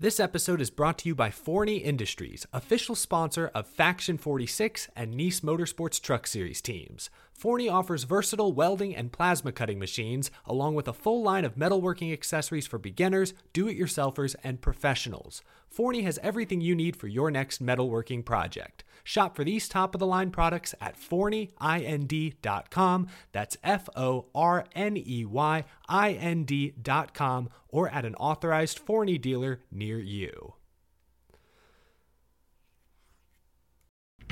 This episode is brought to you by Forney Industries, official sponsor of Faction 46 and Niece Motorsports Truck Series teams. Forney offers versatile welding and plasma cutting machines, along with a full line of metalworking accessories for beginners, do it yourselfers, and professionals. Forney has everything you need for your next metalworking project. Shop for these top of the line products at forneyind.com. That's F O R N E Y I N D.com or at an authorized Forney dealer near you.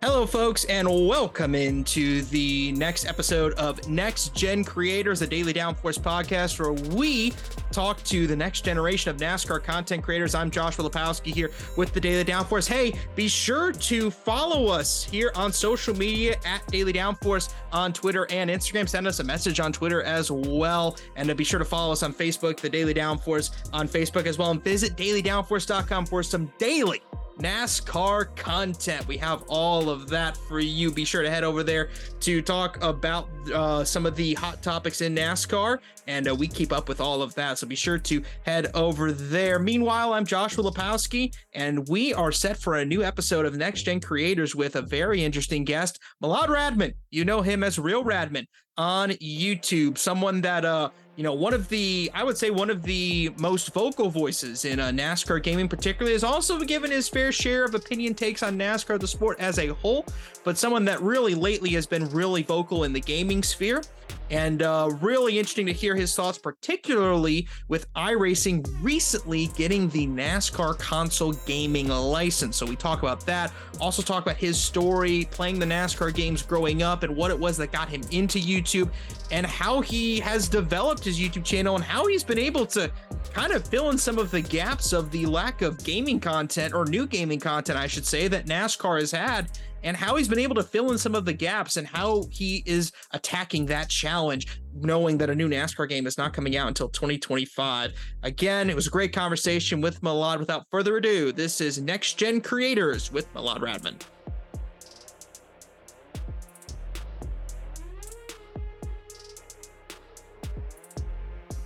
Hello, folks, and welcome into the next episode of Next Gen Creators, the Daily Downforce podcast, where we talk to the next generation of NASCAR content creators. I'm Joshua Lapowski here with the Daily Downforce. Hey, be sure to follow us here on social media at Daily Downforce on Twitter and Instagram. Send us a message on Twitter as well. And be sure to follow us on Facebook, the Daily Downforce on Facebook as well. And visit dailydownforce.com for some daily NASCAR content. We have all of that for you. Be sure to head over there to talk about uh, some of the hot topics in NASCAR, and uh, we keep up with all of that. So be sure to head over there. Meanwhile, I'm Joshua Lapowski, and we are set for a new episode of Next Gen Creators with a very interesting guest, Milad Radman. You know him as Real Radman on YouTube, someone that uh you know, one of the, I would say, one of the most vocal voices in uh, NASCAR gaming, particularly, has also given his fair share of opinion takes on NASCAR, the sport as a whole, but someone that really lately has been really vocal in the gaming sphere and uh, really interesting to hear his thoughts, particularly with iRacing recently getting the NASCAR console gaming license. So we talk about that. Also talk about his story playing the NASCAR games growing up and what it was that got him into YouTube and how he has developed his YouTube channel and how he's been able to kind of fill in some of the gaps of the lack of gaming content or new gaming content, I should say, that NASCAR has had and how he's been able to fill in some of the gaps and how he is attacking that challenge, knowing that a new NASCAR game is not coming out until 2025. Again, it was a great conversation with Milad. Without further ado, this is Next Gen Creators with Milad Radman.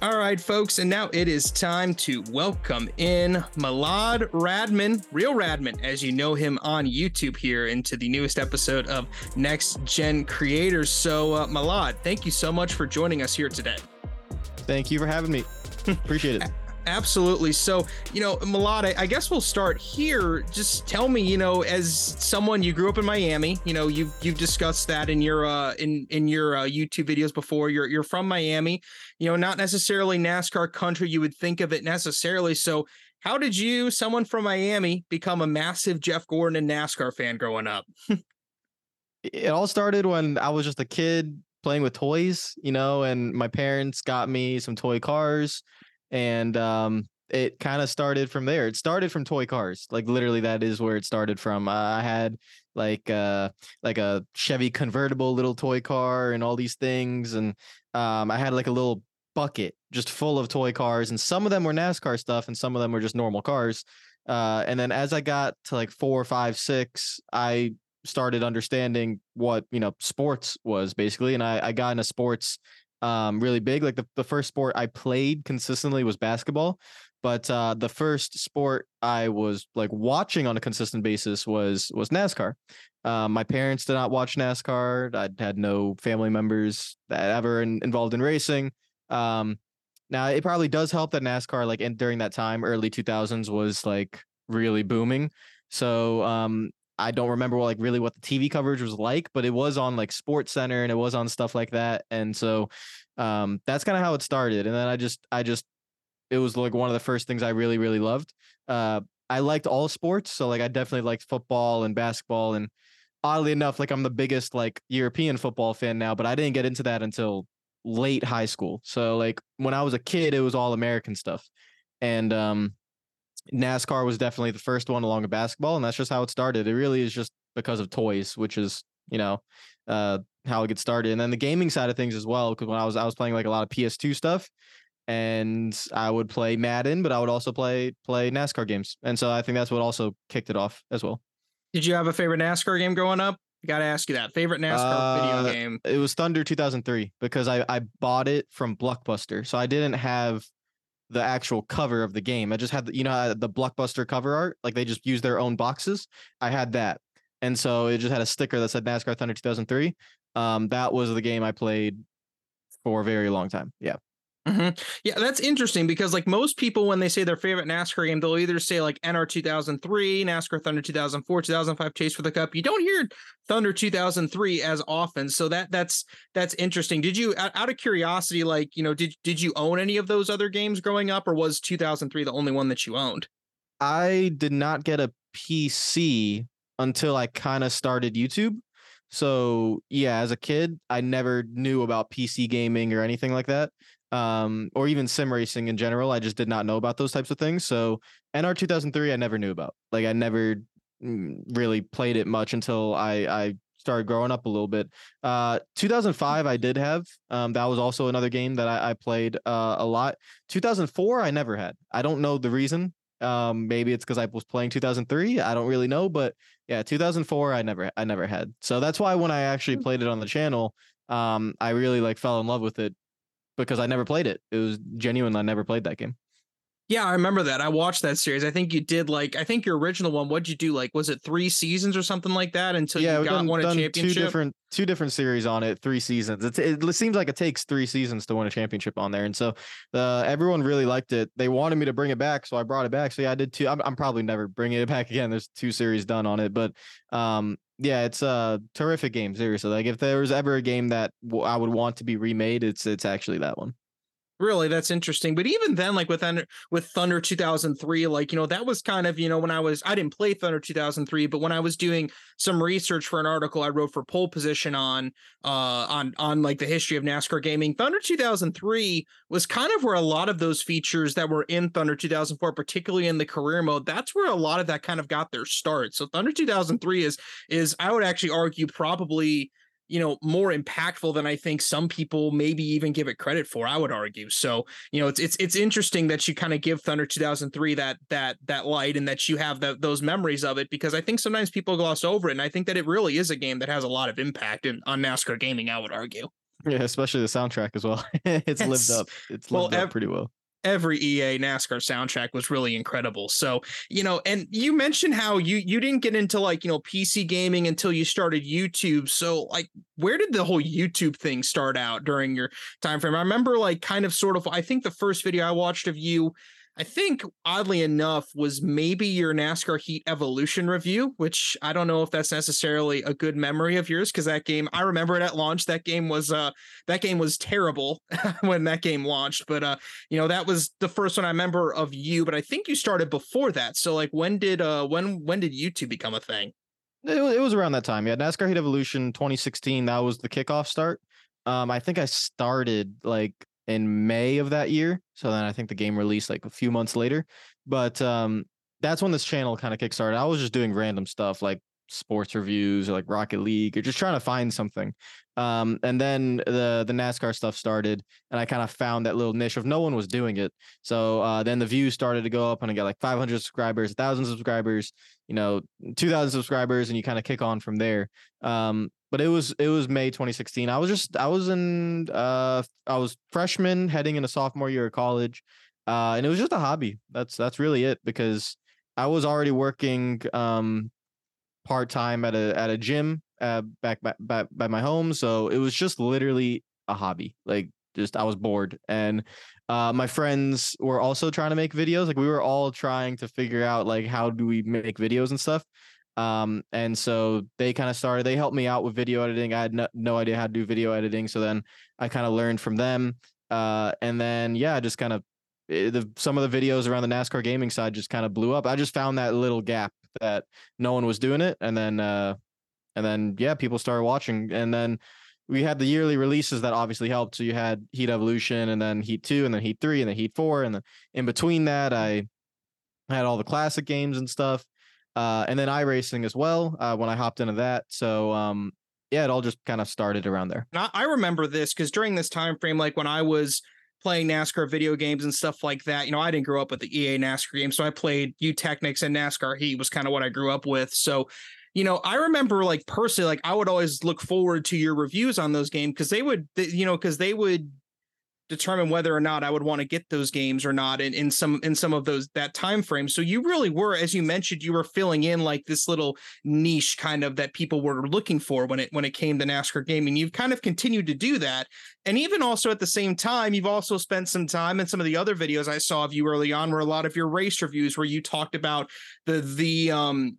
All right, folks, and now it is time to welcome in Milad Radman, Real Radman, as you know him on YouTube here, into the newest episode of Next Gen Creators. So, uh, Milad, thank you so much for joining us here today. Thank you for having me. Appreciate it. Absolutely. So, you know, Milad, I guess we'll start here. Just tell me, you know, as someone you grew up in Miami, you know, you've you've discussed that in your uh in in your uh, YouTube videos before. You're you're from Miami, you know, not necessarily NASCAR country. You would think of it necessarily. So, how did you, someone from Miami, become a massive Jeff Gordon and NASCAR fan growing up? it all started when I was just a kid playing with toys, you know, and my parents got me some toy cars and um, it kind of started from there. It started from toy cars, like literally that is where it started from. I had like uh like a Chevy convertible little toy car and all these things, and um, I had like a little bucket just full of toy cars, and some of them were NASCAR stuff, and some of them were just normal cars. Uh, and then as I got to like four, five, six, I started understanding what you know sports was basically, and I, I got into sports um, really big. Like the, the first sport I played consistently was basketball, but uh, the first sport I was like watching on a consistent basis was was NASCAR. Um, my parents did not watch NASCAR. I had no family members that ever in, involved in racing. Um, now it probably does help that NASCAR like in during that time, early 2000s, was like really booming. So um, I don't remember like really what the TV coverage was like, but it was on like Sports Center and it was on stuff like that. And so um, that's kind of how it started. And then I just I just it was like one of the first things I really really loved. Uh, I liked all sports, so like I definitely liked football and basketball and oddly enough, like I'm the biggest like European football fan now, but I didn't get into that until late high school. So like when I was a kid, it was all American stuff. And um NASCAR was definitely the first one along with basketball, and that's just how it started. It really is just because of toys, which is, you know, uh how it gets started. And then the gaming side of things as well, because when I was I was playing like a lot of PS2 stuff and I would play Madden, but I would also play play NASCAR games. And so I think that's what also kicked it off as well. Did you have a favorite NASCAR game growing up? I got to ask you that. Favorite NASCAR Uh, video game? It was Thunder 2003 because I I bought it from Blockbuster, so I didn't have the actual cover of the game. I just had the, you know the Blockbuster cover art, like they just use their own boxes. I had that, and so it just had a sticker that said NASCAR Thunder 2003. Um, that was the game I played for a very long time. Yeah. Mhm. Yeah, that's interesting because like most people, when they say their favorite NASCAR game, they'll either say like NR 2003, NASCAR Thunder 2004, 2005 Chase for the Cup. You don't hear Thunder 2003 as often, so that that's that's interesting. Did you, out out of curiosity, like you know, did did you own any of those other games growing up, or was 2003 the only one that you owned? I did not get a PC until I kind of started YouTube. So yeah, as a kid, I never knew about PC gaming or anything like that. Um, or even sim racing in general. I just did not know about those types of things. So NR 2003, I never knew about. Like I never mm, really played it much until I I started growing up a little bit. Uh, 2005, I did have. Um, that was also another game that I, I played uh, a lot. 2004, I never had. I don't know the reason. Um, maybe it's because I was playing 2003. I don't really know, but yeah, 2004, I never, I never had. So that's why when I actually played it on the channel, um, I really like fell in love with it because I never played it. It was genuine. I never played that game. Yeah, I remember that. I watched that series. I think you did like I think your original one. What'd you do? Like, was it three seasons or something like that until yeah, you we've got done, won a done two different two different series on it, three seasons. It's, it seems like it takes three seasons to win a championship on there, and so uh, everyone really liked it. They wanted me to bring it back, so I brought it back. So yeah, I did two. I'm, I'm probably never bringing it back again. There's two series done on it, but um, yeah, it's a terrific game. Seriously, like if there was ever a game that w- I would want to be remade, it's it's actually that one. Really, that's interesting. But even then, like with Thunder, with Thunder 2003, like you know, that was kind of you know when I was I didn't play Thunder 2003, but when I was doing some research for an article I wrote for Pole Position on uh on on like the history of NASCAR gaming, Thunder 2003 was kind of where a lot of those features that were in Thunder 2004, particularly in the career mode, that's where a lot of that kind of got their start. So Thunder 2003 is is I would actually argue probably you know more impactful than I think some people maybe even give it credit for. I would argue. So you know it's it's it's interesting that you kind of give Thunder 2003 that that that light and that you have that those memories of it because I think sometimes people gloss over it and I think that it really is a game that has a lot of impact in, on NASCAR gaming. I would argue. Yeah, especially the soundtrack as well. it's Yes. lived up. It's Well, lived ev- up pretty well. Every EA NASCAR soundtrack was really incredible. So, you know, and you mentioned how you you didn't get into like, you know, PC gaming until you started YouTube. So, like where did the whole YouTube thing start out during your time frame? I remember like kind of sort of I think the first video I watched of you I think oddly enough was maybe your NASCAR Heat Evolution review, which I don't know if that's necessarily a good memory of yours because that game I remember it at launch. That game was uh that game was terrible when that game launched, but uh you know that was the first one i remember of you but i think you started before that so like when did uh when when did youtube become a thing It, wa- it was around that time. Yeah, NASCAR Heat Evolution 2016. That was the kickoff start. Um, I think I started like in May of that year. So then I think the game released like a few months later. But um, that's when this channel kind of kickstarted. I was just doing random stuff like sports reviews or like Rocket League or just trying to find something. Um, and then the the NASCAR stuff started, and I kind of found that little niche of no one was doing it. So uh, then the views started to go up, and I got like 500 subscribers, 1,000 subscribers, you know, 2,000 subscribers, and you kind of kick on from there. Um, but it was it was May 2016. I was just I was in uh I was freshman heading into sophomore year of college, uh, and it was just a hobby. That's that's really it because I was already working um part time at a at a gym uh back back back by my home, so it was just literally a hobby. Like just I was bored and uh my friends were also trying to make videos like we were all trying to figure out like how do we make videos and stuff Um, and so they kind of started. They helped me out with video editing. I had no, no idea how to do video editing, so then I kind of learned from them. Uh, and then yeah, just kind of eh, the some of the videos around the NASCAR gaming side just kind of blew up. I just found that little gap that no one was doing it, and then uh, and then yeah, people started watching, and then we had the yearly releases that obviously helped. So you had Heat Evolution, and then Heat Two, and then Heat Three, and then Heat Four, and then in between that, I had all the classic games and stuff, uh, and then iRacing as well uh, when I hopped into that. So um, yeah, it all just kind of started around there. I remember this because during this time frame, like when I was playing NASCAR video games and stuff like that. You know, I didn't grow up with the EA NASCAR game, so I played Eutechnyx and NASCAR Heat was kind of what I grew up with. So, you know, I remember like personally, like I would always look forward to your reviews on those games because they would, you know, because they would determine whether or not I would want to get those games or not in, in some in some of those that time frame. So you really were, as you mentioned, you were filling in like this little niche kind of that people were looking for when it when it came to NASCAR gaming. You've kind of continued to do that. And even also at the same time, you've also spent some time in some of the other videos I saw of you early on where a lot of your race reviews where you talked about the the um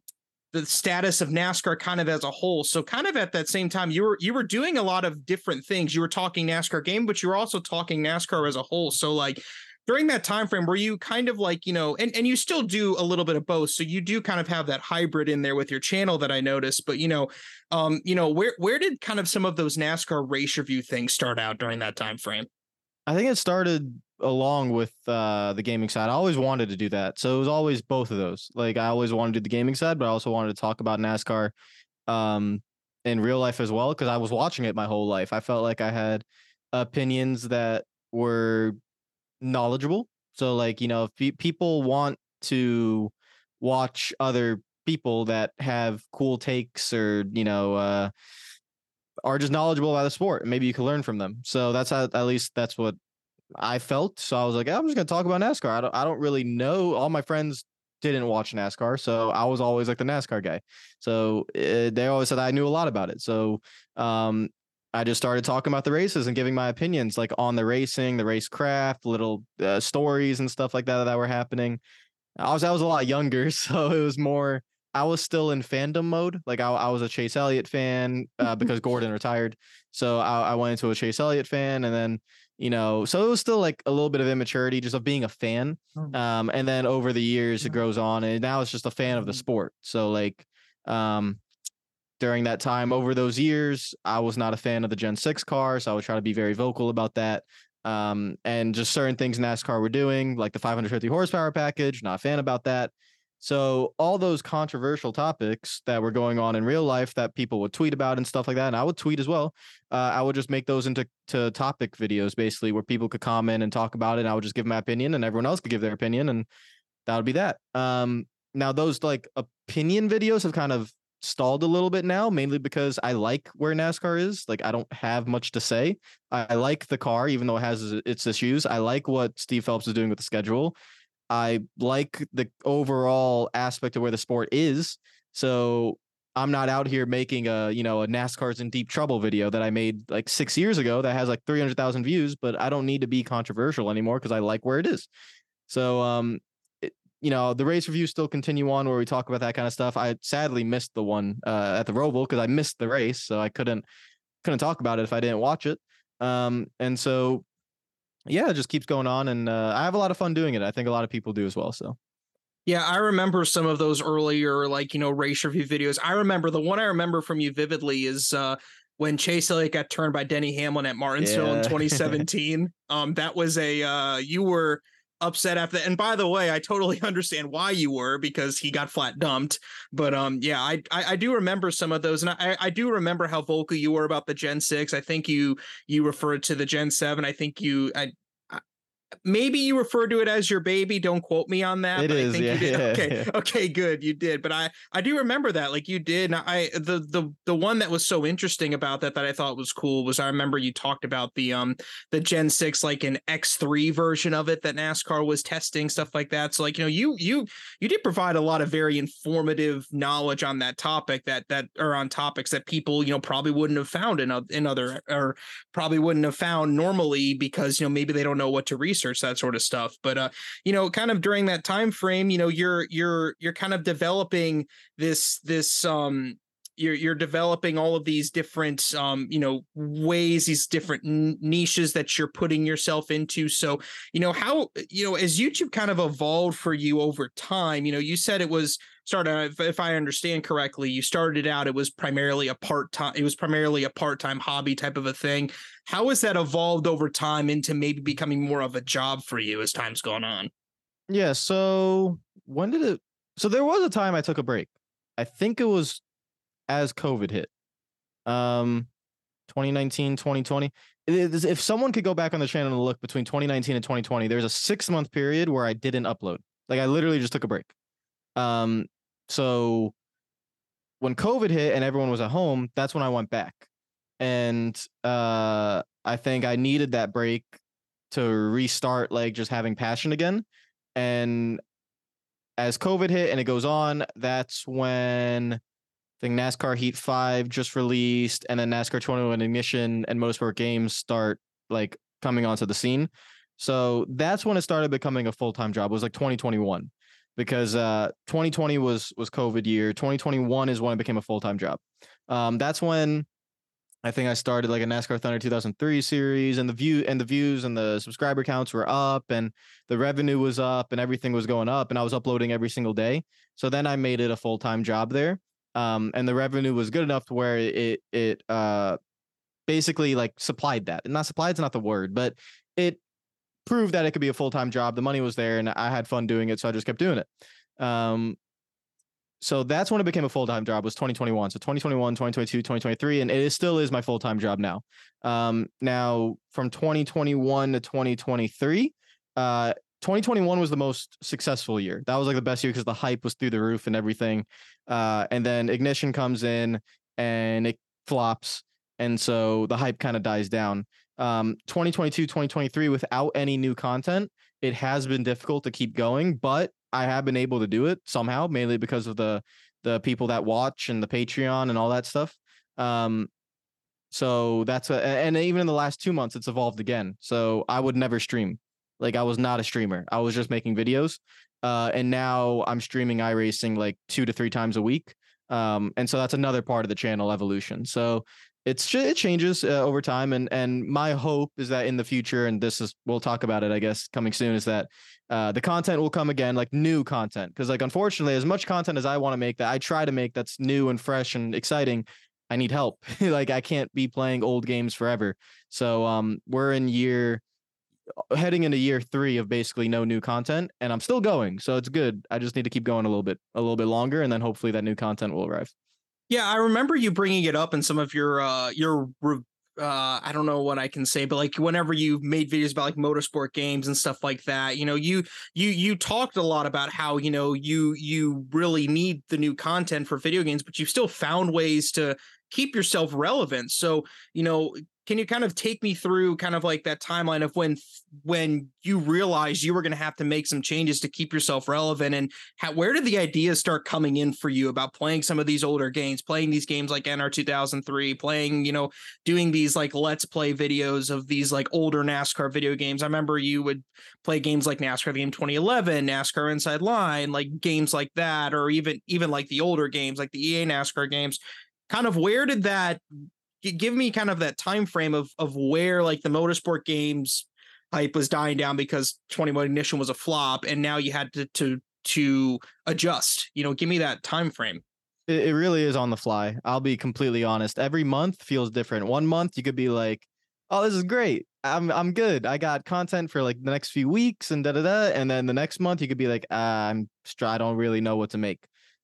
the status of NASCAR kind of as a whole. So kind of at that same time, you were you were doing a lot of different things. You were talking NASCAR game, but you were also talking NASCAR as a whole. So like during that time frame, were you kind of like you know, and and you still do a little bit of both. So you do kind of have that hybrid in there with your channel that I noticed. But you know, um, you know, where where did kind of some of those NASCAR race review things start out during that time frame? I think it started along with uh, the gaming side. I always wanted to do that. So it was always both of those. Like I always wanted to do the gaming side, but I also wanted to talk about NASCAR um, in real life as well because I was watching it my whole life. I felt like I had opinions that were knowledgeable. So like, you know, if people want to watch other people that have cool takes or, you know, uh are just knowledgeable about the sport maybe you can learn from them. So that's how, at least that's what I felt. So I was like, I'm just gonna talk about NASCAR. I don't I don't really know. All my friends didn't watch NASCAR, so I was always like the NASCAR guy. So uh, they always said I knew a lot about it. So um, I just started talking about the races and giving my opinions, like on the racing, the racecraft, little uh, stories and stuff like that that were happening. I was I was a lot younger, so it was more. I was still in fandom mode. Like I, I was a Chase Elliott fan uh, because Gordon retired, so I, I went into a Chase Elliott fan, and then you know so it was still like a little bit of immaturity just of being a fan oh. um and then over the years it grows on and now it's just a fan of the mm-hmm. sport so like um during that time over those years i was not a fan of the gen 6 car so i would try to be very vocal about that um and just certain things nascar were doing like the 550 horsepower package not a fan about that so all those controversial topics that were going on in real life that people would tweet about and stuff like that, and I would tweet as well. Uh, I would just make those into to topic videos, basically, where people could comment and talk about it. And I would just give my opinion, and everyone else could give their opinion, and that would be that. Um, now those like opinion videos have kind of stalled a little bit now, mainly because I like where NASCAR is. Like I don't have much to say. I, I like the car, even though it has its issues. I like what Steve Phelps is doing with the schedule. I like the overall aspect of where the sport is. So I'm not out here making a, you know, a NASCAR's in deep trouble video that I made like six years ago that has like 300,000 views, but I don't need to be controversial anymore because I like where it is. So, um, you know, the race reviews still continue on where we talk about that kind of stuff. I sadly missed the one uh, at the Roval because I missed the race, so I couldn't couldn't talk about it if I didn't watch it. Um, and so yeah, it just keeps going on, and uh, I have a lot of fun doing it. I think a lot of people do as well. So. Yeah, I remember some of those earlier, like you know, race review videos. I remember the one I remember from you vividly is uh, when Chase Elliott got turned by Denny Hamlin at Martinsville yeah. in 2017. um, that was a uh, you were upset after that. And by the way, I totally understand why you were because he got flat dumped. But um, yeah, I, I, I do remember some of those, and I I do remember how vocal you were about the Gen Six. I think you you referred to the Gen Seven. I think you I maybe you refer to it as your baby. Don't quote me on that. It is, yeah, yeah, Okay, yeah. okay, good. You did, but I I do remember that. Like you did. And I the the the one that was so interesting about that that I thought was cool was I remember you talked about the um the Gen six like an X three version of it that NASCAR was testing stuff like that. So like you know you you you did provide a lot of very informative knowledge on that topic that that are on topics that people you know probably wouldn't have found in in other or probably wouldn't have found normally because you know maybe they don't know what to research research that sort of stuff. But uh, you know, kind of during that time frame, you know, you're you're you're kind of developing this this um you're you're developing all of these different um you know ways these different n- niches that you're putting yourself into. So you know how you know as youtube kind of evolved for you over time you know you said it was started if, if i understand correctly you started out it was primarily a part-time it was primarily a part-time hobby type of a thing. How has that evolved over time into maybe becoming more of a job for you as time's gone on? Yeah so when did it so there was a time i took a break. I think it was as COVID hit. Um, 2019, 2020. If someone could go back on the channel and look between 2019 and 2020, there's a six month period where I didn't upload. Like I literally just took a break. Um, so when COVID hit and everyone was at home, that's when I went back. And uh, I think I needed that break to restart, like just having passion again. And as COVID hit and it goes on, that's when think NASCAR Heat 5 just released, and then NASCAR 21 Ignition and Motorsport Games start like coming onto the scene. So that's when it started becoming a full time job. It was like 2021 because uh, 2020 was was COVID year. 2021 is when it became a full time job. Um, that's when I think I started like a NASCAR Thunder 2003 series, and the view and the views and the subscriber counts were up, and the revenue was up, and everything was going up, and I was uploading every single day. So then I made it a full time job there um, and the revenue was good enough to where it it uh, basically like supplied that. And not supplied is not the word, but it proved that it could be a full time job. The money was there, and I had fun doing it, so I just kept doing it. Um, so that's when it became a full time job was 2021. So 2021, 2022, 2023, and it still is my full time job now. Um, now from 2021 to 2023, uh, 2021 was the most successful year. That was like the best year because the hype was through the roof and everything. Uh, and then Ignition comes in and it flops. And so the hype kind of dies down. Um, 2022, 2023, without any new content, it has been difficult to keep going, but I have been able to do it somehow, mainly because of the the people that watch and the Patreon and all that stuff. Um, so that's a, and even in the last two months, it's evolved again. So I would never stream like I was not a streamer. I was just making videos. Uh, and now I'm streaming iRacing like two to three times a week. Um, and so that's another part of the channel evolution. So it's it changes uh, over time, and and my hope is that in the future, and this is we'll talk about it, I guess, coming soon, is that uh, the content will come again, like new content, because like unfortunately, as much content as I want to make, that I try to make that's new and fresh and exciting, I need help. like I can't be playing old games forever. So um, we're in year heading into year three of basically no new content, and I'm still going, so it's good. I just need to keep going a little bit, a little bit longer, and then hopefully that new content will arrive. Yeah, I remember you bringing it up in some of your uh your uh I don't know what I can say, but like whenever you made videos about like motorsport games and stuff like that, you know, you you you talked a lot about how, you know, you you really need the new content for video games, but you still found ways to keep yourself relevant. So, you know, can you kind of take me through kind of like that timeline of when when you realized you were going to have to make some changes to keep yourself relevant and how, where did the ideas start coming in for you about playing some of these older games playing these games like NR 2003 playing you know doing these like let's play videos of these like older NASCAR video games? I remember you would play games like NASCAR the game 2011 NASCAR Inside Line like games like that or even even like the older games like the EA NASCAR games. Kind of where did that give me kind of that time frame of of where like the motorsport games hype was dying down because 21 ignition was a flop and now you had to to to adjust you know give me that time frame. It, it really is on the fly i'll be completely honest every month feels different. One month you could be like oh this is great i'm i'm good i got content for like the next few weeks and da da da and then the next month you could be like ah, i'm i don't really know what to make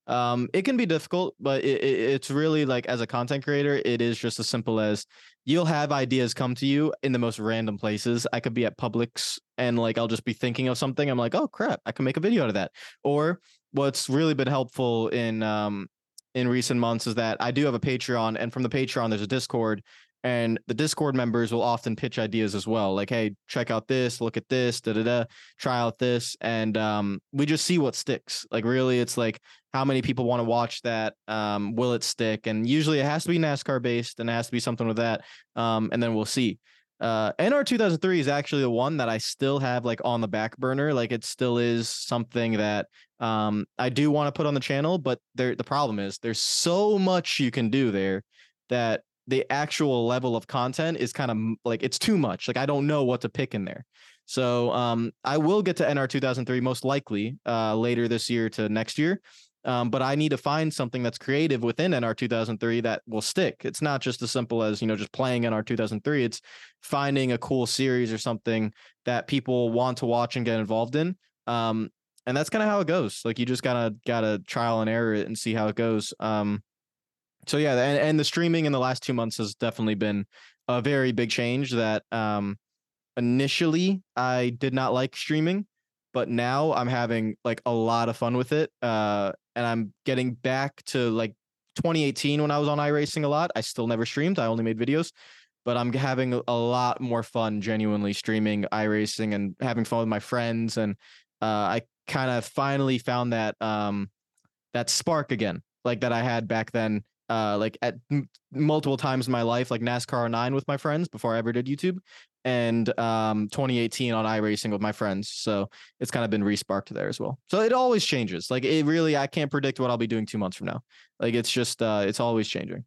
um, it can be difficult, but it, it, it's really like as a content creator, it is just as simple as you'll have ideas come to you in the most random places. I could be at Publix and like I'll just be thinking of something. I'm like, oh crap, I can make a video out of that. Or what's really been helpful in um in recent months is that I do have a Patreon, and from the Patreon, there's a Discord, and the discord members will often pitch ideas as well like hey check out this look at this da da da try out this and um, we just see what sticks like really it's like how many people want to watch that um, will it stick and usually it has to be nascar based and it has to be something with that um, and then we'll see uh NR 2003 is actually the one that I still have like on the back burner. Like it still is something that um I do want to put on the channel, but there the problem is there's so much you can do there that the actual level of content is kind of like it's too much. Like I don't know what to pick in there. So um I will get to NR 2003 most likely uh later this year to next year. Um, but I need to find something that's creative within NR 2003 that will stick. It's not just as simple as, you know, just playing NR 2003. It's finding a cool series or something that people want to watch and get involved in. Um, and that's kind of how it goes. Like you just gotta gotta trial and error it and see how it goes. Um, so yeah, and, and the streaming in the last two months has definitely been a very big change that um initially I did not like streaming but now I'm having like a lot of fun with it. Uh, and I'm getting back to like 2018 when I was on iRacing a lot. I still never streamed. I only made videos, but I'm having a lot more fun genuinely streaming iRacing and having fun with my friends. And uh, I kind of finally found that um, that spark again, like that I had back then. Uh, like at m- multiple times in my life, like NASCAR 9 with my friends before I ever did YouTube and um 2018 on iRacing with my friends. So it's kind of been resparked there as well. So it always changes. Like it really I can't predict what I'll be doing 2 months from now. Like it's just uh it's always changing.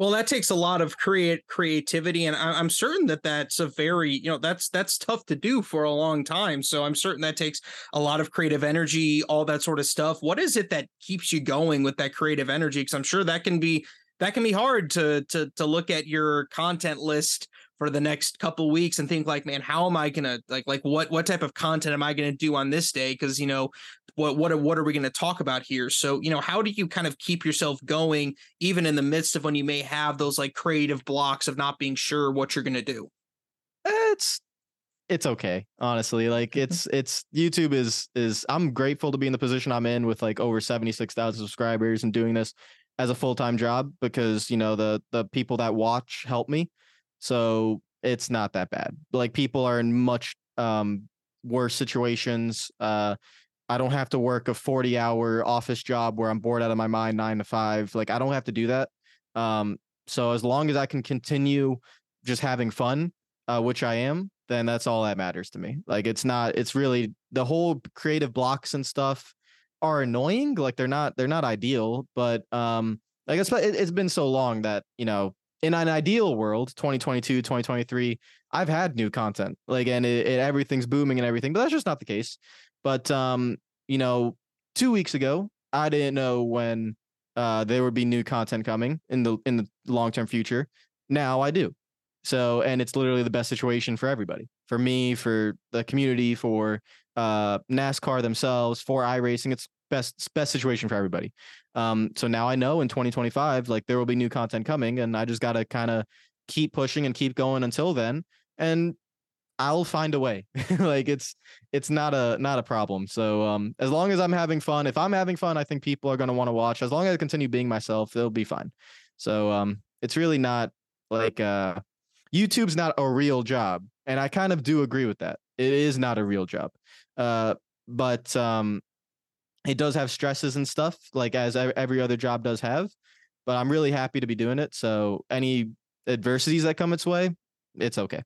Well, that takes a lot of create creativity, and I'm certain that that's a very you know that's that's tough to do for a long time. So I'm certain that takes a lot of creative energy, all that sort of stuff. What is it that keeps you going with that creative energy? Because I'm sure that can be that can be hard to to to look at your content list for the next couple weeks and think like man how am i gonna like like what what type of content am i gonna do on this day? Because you know what what are, what are we gonna talk about here? So you know how do you kind of keep yourself going even in the midst of when you may have those like creative blocks of not being sure what you're gonna do? It's it's okay honestly like mm-hmm. it's it's youtube is is i'm grateful to be in the position i'm in with like over 76000 subscribers and doing this as a full-time job because you know the the people that watch help me so it's not that bad. Like people are in much um, worse situations. Uh, I don't have to work a 40 hour office job where I'm bored out of my mind nine to five. Like I don't have to do that. Um, so as long as I can continue just having fun, uh, which I am, then that's all that matters to me. Like it's not, it's really the whole creative blocks and stuff are annoying. Like they're not, they're not ideal, but um, I guess it, it's been so long that, you know, in an ideal world 2022 2023 i've had new content like and it, it, everything's booming and everything but that's just not the case. But um you know two weeks ago i didn't know when uh there would be new content coming in the in the long term future. Now i do. So and it's literally the best situation for everybody for me for the community for uh nascar themselves for iRacing it's best best situation for everybody um, so now I know in 2025, like there will be new content coming, and I just got to kind of keep pushing and keep going until then, and I'll find a way. like it's it's not a not a problem. So um, as long as I'm having fun, if I'm having fun, I think people are to want to watch. As long as I continue being myself, it'll be fine. So um, it's really not like uh, YouTube's not a real job, and I kind of do agree with that. It is not a real job. Uh, but um, it does have stresses and stuff like as every other job does have but i'm really happy to be doing it so any adversities that come its way it's okay.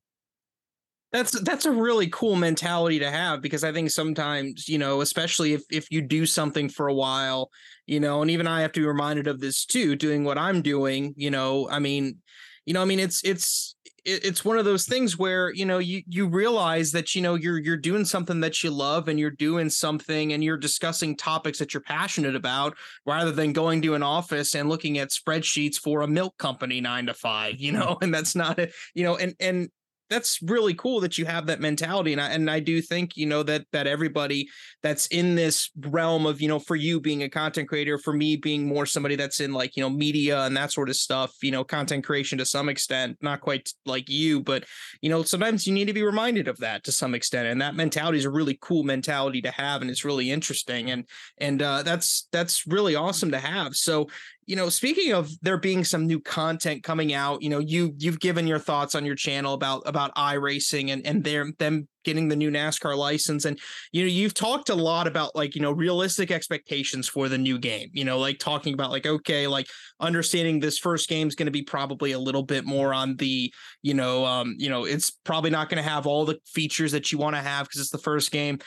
That's that's a really cool mentality to have because I think sometimes, you know, especially if if you do something for a while, you know, and even I have to be reminded of this too, doing what I'm doing, you know, I mean, you know, I mean it's it's it's one of those things where you know you you realize that you know you're you're doing something that you love and you're doing something and you're discussing topics that you're passionate about rather than going to an office and looking at spreadsheets for a milk company 9 to 5 you know and that's not it, you know and and that's really cool that you have that mentality and I, and I do think you know that that everybody that's in this realm of you know for you being a content creator for me being more somebody that's in like you know media and that sort of stuff you know content creation to some extent not quite like you but you know sometimes you need to be reminded of that to some extent and that mentality is a really cool mentality to have and it's really interesting and and uh, that's that's really awesome to have. So you know, speaking of there being some new content coming out, you know, you you've given your thoughts on your channel about about iRacing and and their them getting the new NASCAR license and you know, you've talked a lot about like, you know, realistic expectations for the new game. You know, like talking about like okay, like understanding this first game is going to be probably a little bit more on the, you know, um, you know, it's probably not going to have all the features that you want to have because it's the first game.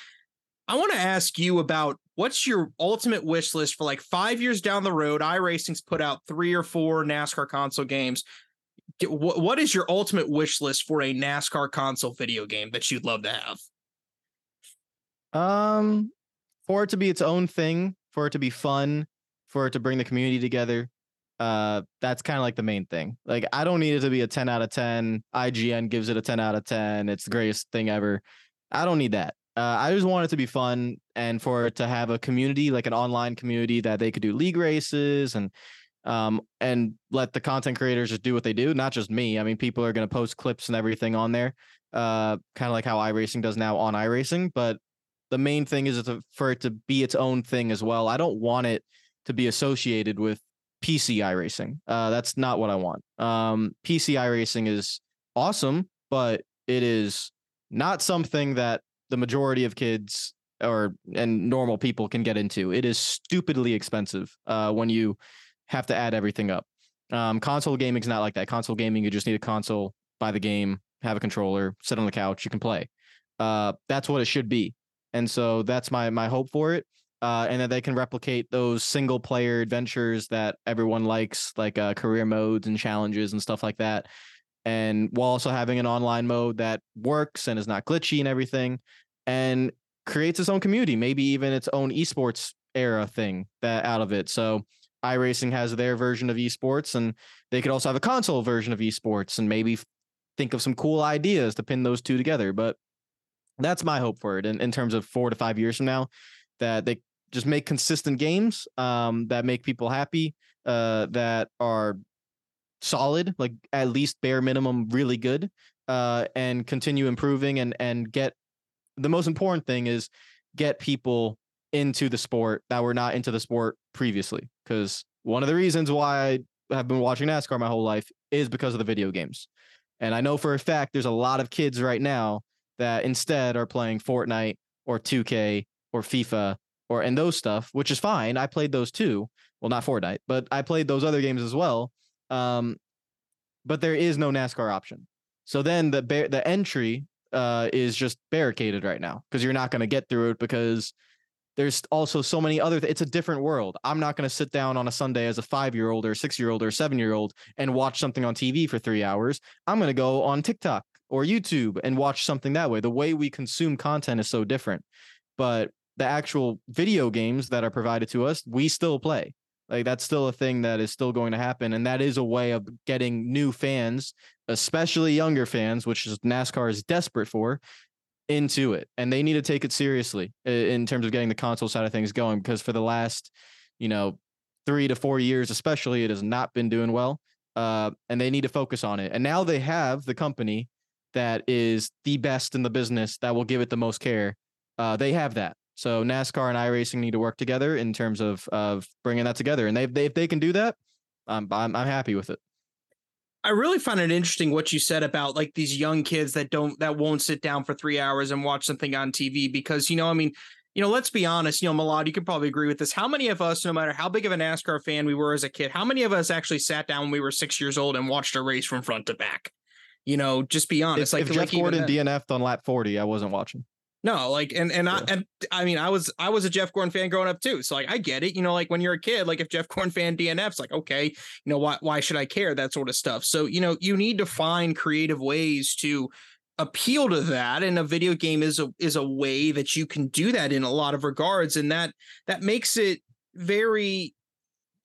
I want to ask you about what's your ultimate wish list for like five years down the road? iRacing's put out three or four NASCAR console games. What is your ultimate wish list for a NASCAR console video game that you'd love to have? Um, for it to be its own thing, for it to be fun, for it to bring the community together. Uh, that's kind of like the main thing. Like, I don't need it to be a 10 out of 10. IGN gives it a 10 out of 10. It's the greatest thing ever. I don't need that. Uh, I just want it to be fun and for it to have a community, like an online community that they could do league races and um and let the content creators just do what they do, not just me. I mean, people are going to post clips and everything on there, uh, kind of like how iRacing does now on iRacing. But the main thing is for it to be its own thing as well. I don't want it to be associated with PC iRacing. Uh, that's not what I want. Um, PC iRacing is awesome, but it is not something that the majority of kids or and normal people can get into. It is stupidly expensive uh, when you have to add everything up. Um, console gaming is not like that. Console gaming, you just need a console, buy the game, have a controller, sit on the couch, you can play. Uh, that's what it should be, and so that's my my hope for it. Uh, and that they can replicate those single player adventures that everyone likes, like uh, career modes and challenges and stuff like that and while also having an online mode that works and is not glitchy and everything and creates its own community maybe even its own esports era thing that out of it. So iRacing has their version of esports and they could also have a console version of esports and maybe think of some cool ideas to pin those two together but that's my hope for it in, in terms of four to five years from now that they just make consistent games um, that make people happy uh, that are solid, like at least bare minimum, really good, uh, and continue improving and and get the most important thing is get people into the sport that were not into the sport previously. Because one of the reasons why I have been watching NASCAR my whole life is because of the video games. And I know for a fact there's a lot of kids right now that instead are playing Fortnite or 2K or FIFA or and those stuff, which is fine. I played those too. Well, not Fortnite, but I played those other games as well. Um, but there is no NASCAR option. So then the the entry uh, is just barricaded right now because you're not going to get through it because there's also so many other th- it's a different world. I'm not going to sit down on a sunday as a five year old or six year old or seven year old and watch something on tv for three hours. I'm going to go on tiktok or youtube and watch something that way. The way we consume content is so different. But the actual video games that are provided to us we still play like that's still a thing that is still going to happen, and that is a way of getting new fans, especially younger fans, which is NASCAR is desperate for, into it. And they need to take it seriously in terms of getting the console side of things going, because for the last, you know, three to four years, especially, it has not been doing well. Uh, and they need to focus on it. And now they have the company that is the best in the business that will give it the most care. Uh, they have that. So NASCAR and iRacing need to work together in terms of of bringing that together, and they, they if they can do that, I'm I'm happy with it. I really find it interesting what you said about like these young kids that don't that won't sit down for three hours and watch something on TV because you know I mean you know let's be honest you know Milad you could probably agree with this. How many of us no matter how big of a NASCAR fan we were as a kid how many of us actually sat down when we were six years old and watched a race from front to back? You know just be honest if, like if Jeff like Gordon DNF'd on lap 40 I wasn't watching no, like and and yeah. I and I mean I was I was a Jeff Gordon fan growing up too. So like I get it. You know, like when you're a kid, like if Jeff Gordon fan DNF's like, okay, you know, why why should I care? That sort of stuff. So, you know, you need to find creative ways to appeal to that and a video game is a is a way that you can do that in a lot of regards and that that makes it very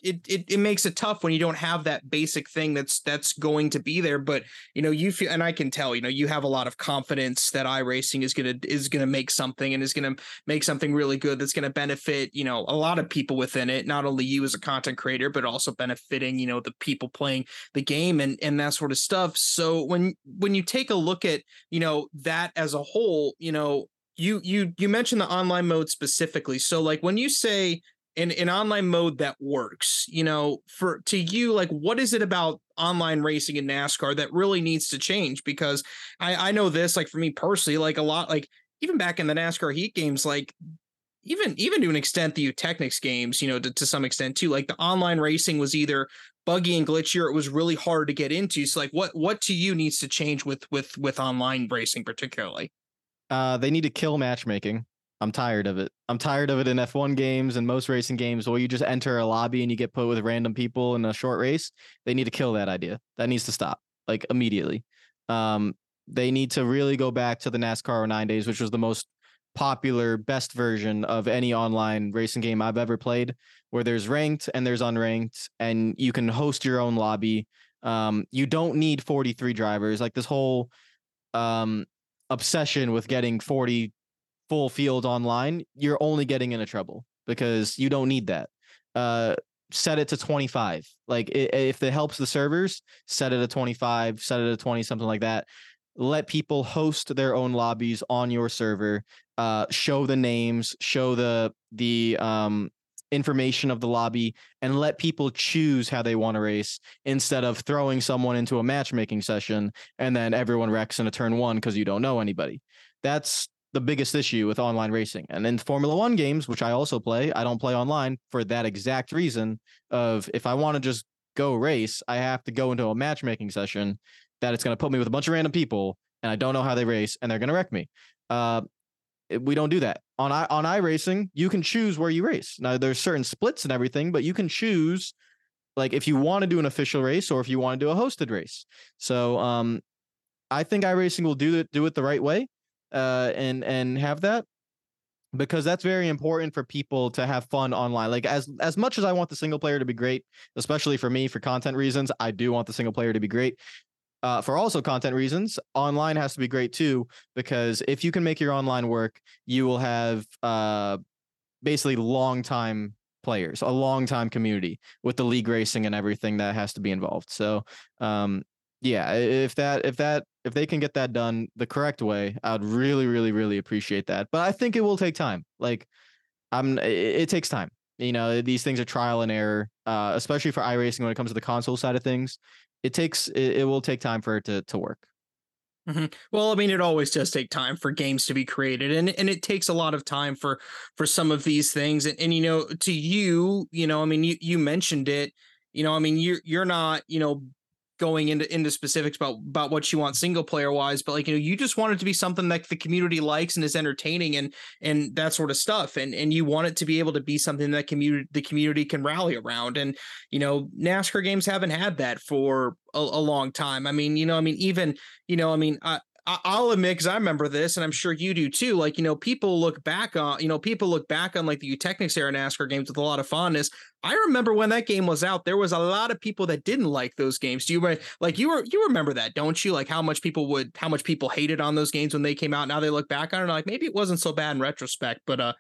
it, it it makes it tough when you don't have that basic thing that's that's going to be there but you know you feel and i can tell you know you have a lot of confidence that iRacing is gonna is gonna make something and is gonna make something really good that's gonna benefit you know a lot of people within it not only you as a content creator but also benefiting you know the people playing the game and and that sort of stuff. So when when you take a look at you know that as a whole you know you you you mentioned the online mode specifically. So like when you say in an online mode that works you know for to you like what is it about online racing in nascar that really needs to change because i i know this like for me personally like a lot like even back in the nascar heat games like even even to an extent the Technics games, you know, to, to some extent too. Like the online racing was either buggy and glitchy or it was really hard to get into. So like what what to you needs to change with with with online racing particularly? Uh they need to kill matchmaking. I'm tired of it. I'm tired of it in F1 games and most racing games where you just enter a lobby and you get put with random people in a short race. They need to kill that idea. That needs to stop like immediately. Um they need to really go back to the NASCAR 09 days, which was the most popular best version of any online racing game I've ever played, where there's ranked and there's unranked, and you can host your own lobby. Um, you don't need 43 drivers. Like this whole um, obsession with getting 40 full field online, you're only getting into trouble because you don't need that. Uh, set it to 25. Like if it helps the servers, set it at 25, set it at 20, something like that let people host their own lobbies on your server uh, show the names show the the um, information of the lobby and let people choose how they want to race instead of throwing someone into a matchmaking session and then everyone wrecks in a turn one because you don't know anybody that's the biggest issue with online racing and in formula one games which i also play i don't play online for that exact reason of if i want to just go race i have to go into a matchmaking session that it's going to put me with a bunch of random people and I don't know how they race and they're going to wreck me. Uh, we don't do that on i on iRacing. You can choose where you race. Now there's certain splits and everything, but you can choose like if you want to do an official race or if you want to do a hosted race. So um, I think iRacing will do it do it the right way uh, and and have that because that's very important for people to have fun online. Like as as much as I want the single player to be great, especially for me for content reasons, I do want the single player to be great uh, for also content reasons, online has to be great too, because if you can make your online work, you will have uh, basically long time players, a long time community with the league racing and everything that has to be involved. So, um, yeah, if that, if that, if they can get that done the correct way, I'd really, really, really appreciate that. But I think it will take time. Like, I'm, it, it takes time. You know, these things are trial and error, uh, especially for iRacing when it comes to the console side of things it takes it, it will take time for it to to work. Mm-hmm. Well, I mean, it always does take time for games to be created, and and it takes a lot of time for for some of these things. And, and you know, to you, you know, I mean, you you mentioned it. You know, I mean, you're you're not, you know, going into into specifics about about what you want single player wise but like you know you just want it to be something that the community likes and is entertaining and and that sort of stuff. And and you want it to be able to be something that community the community can rally around. And you know NASCAR games haven't had that for a, a long time. I mean you know i mean even you know i mean I, I'll admit because I remember this, and I'm sure you do too. Like you know, people look back on you know people look back on like the Eutechnyx era NASCAR games with a lot of fondness. I remember when that game was out, there was a lot of people that didn't like those games. Do you like you were you remember that, don't you? Like how much people would how much people hated on those games when they came out. Now they look back on it like maybe it wasn't so bad in retrospect, but uh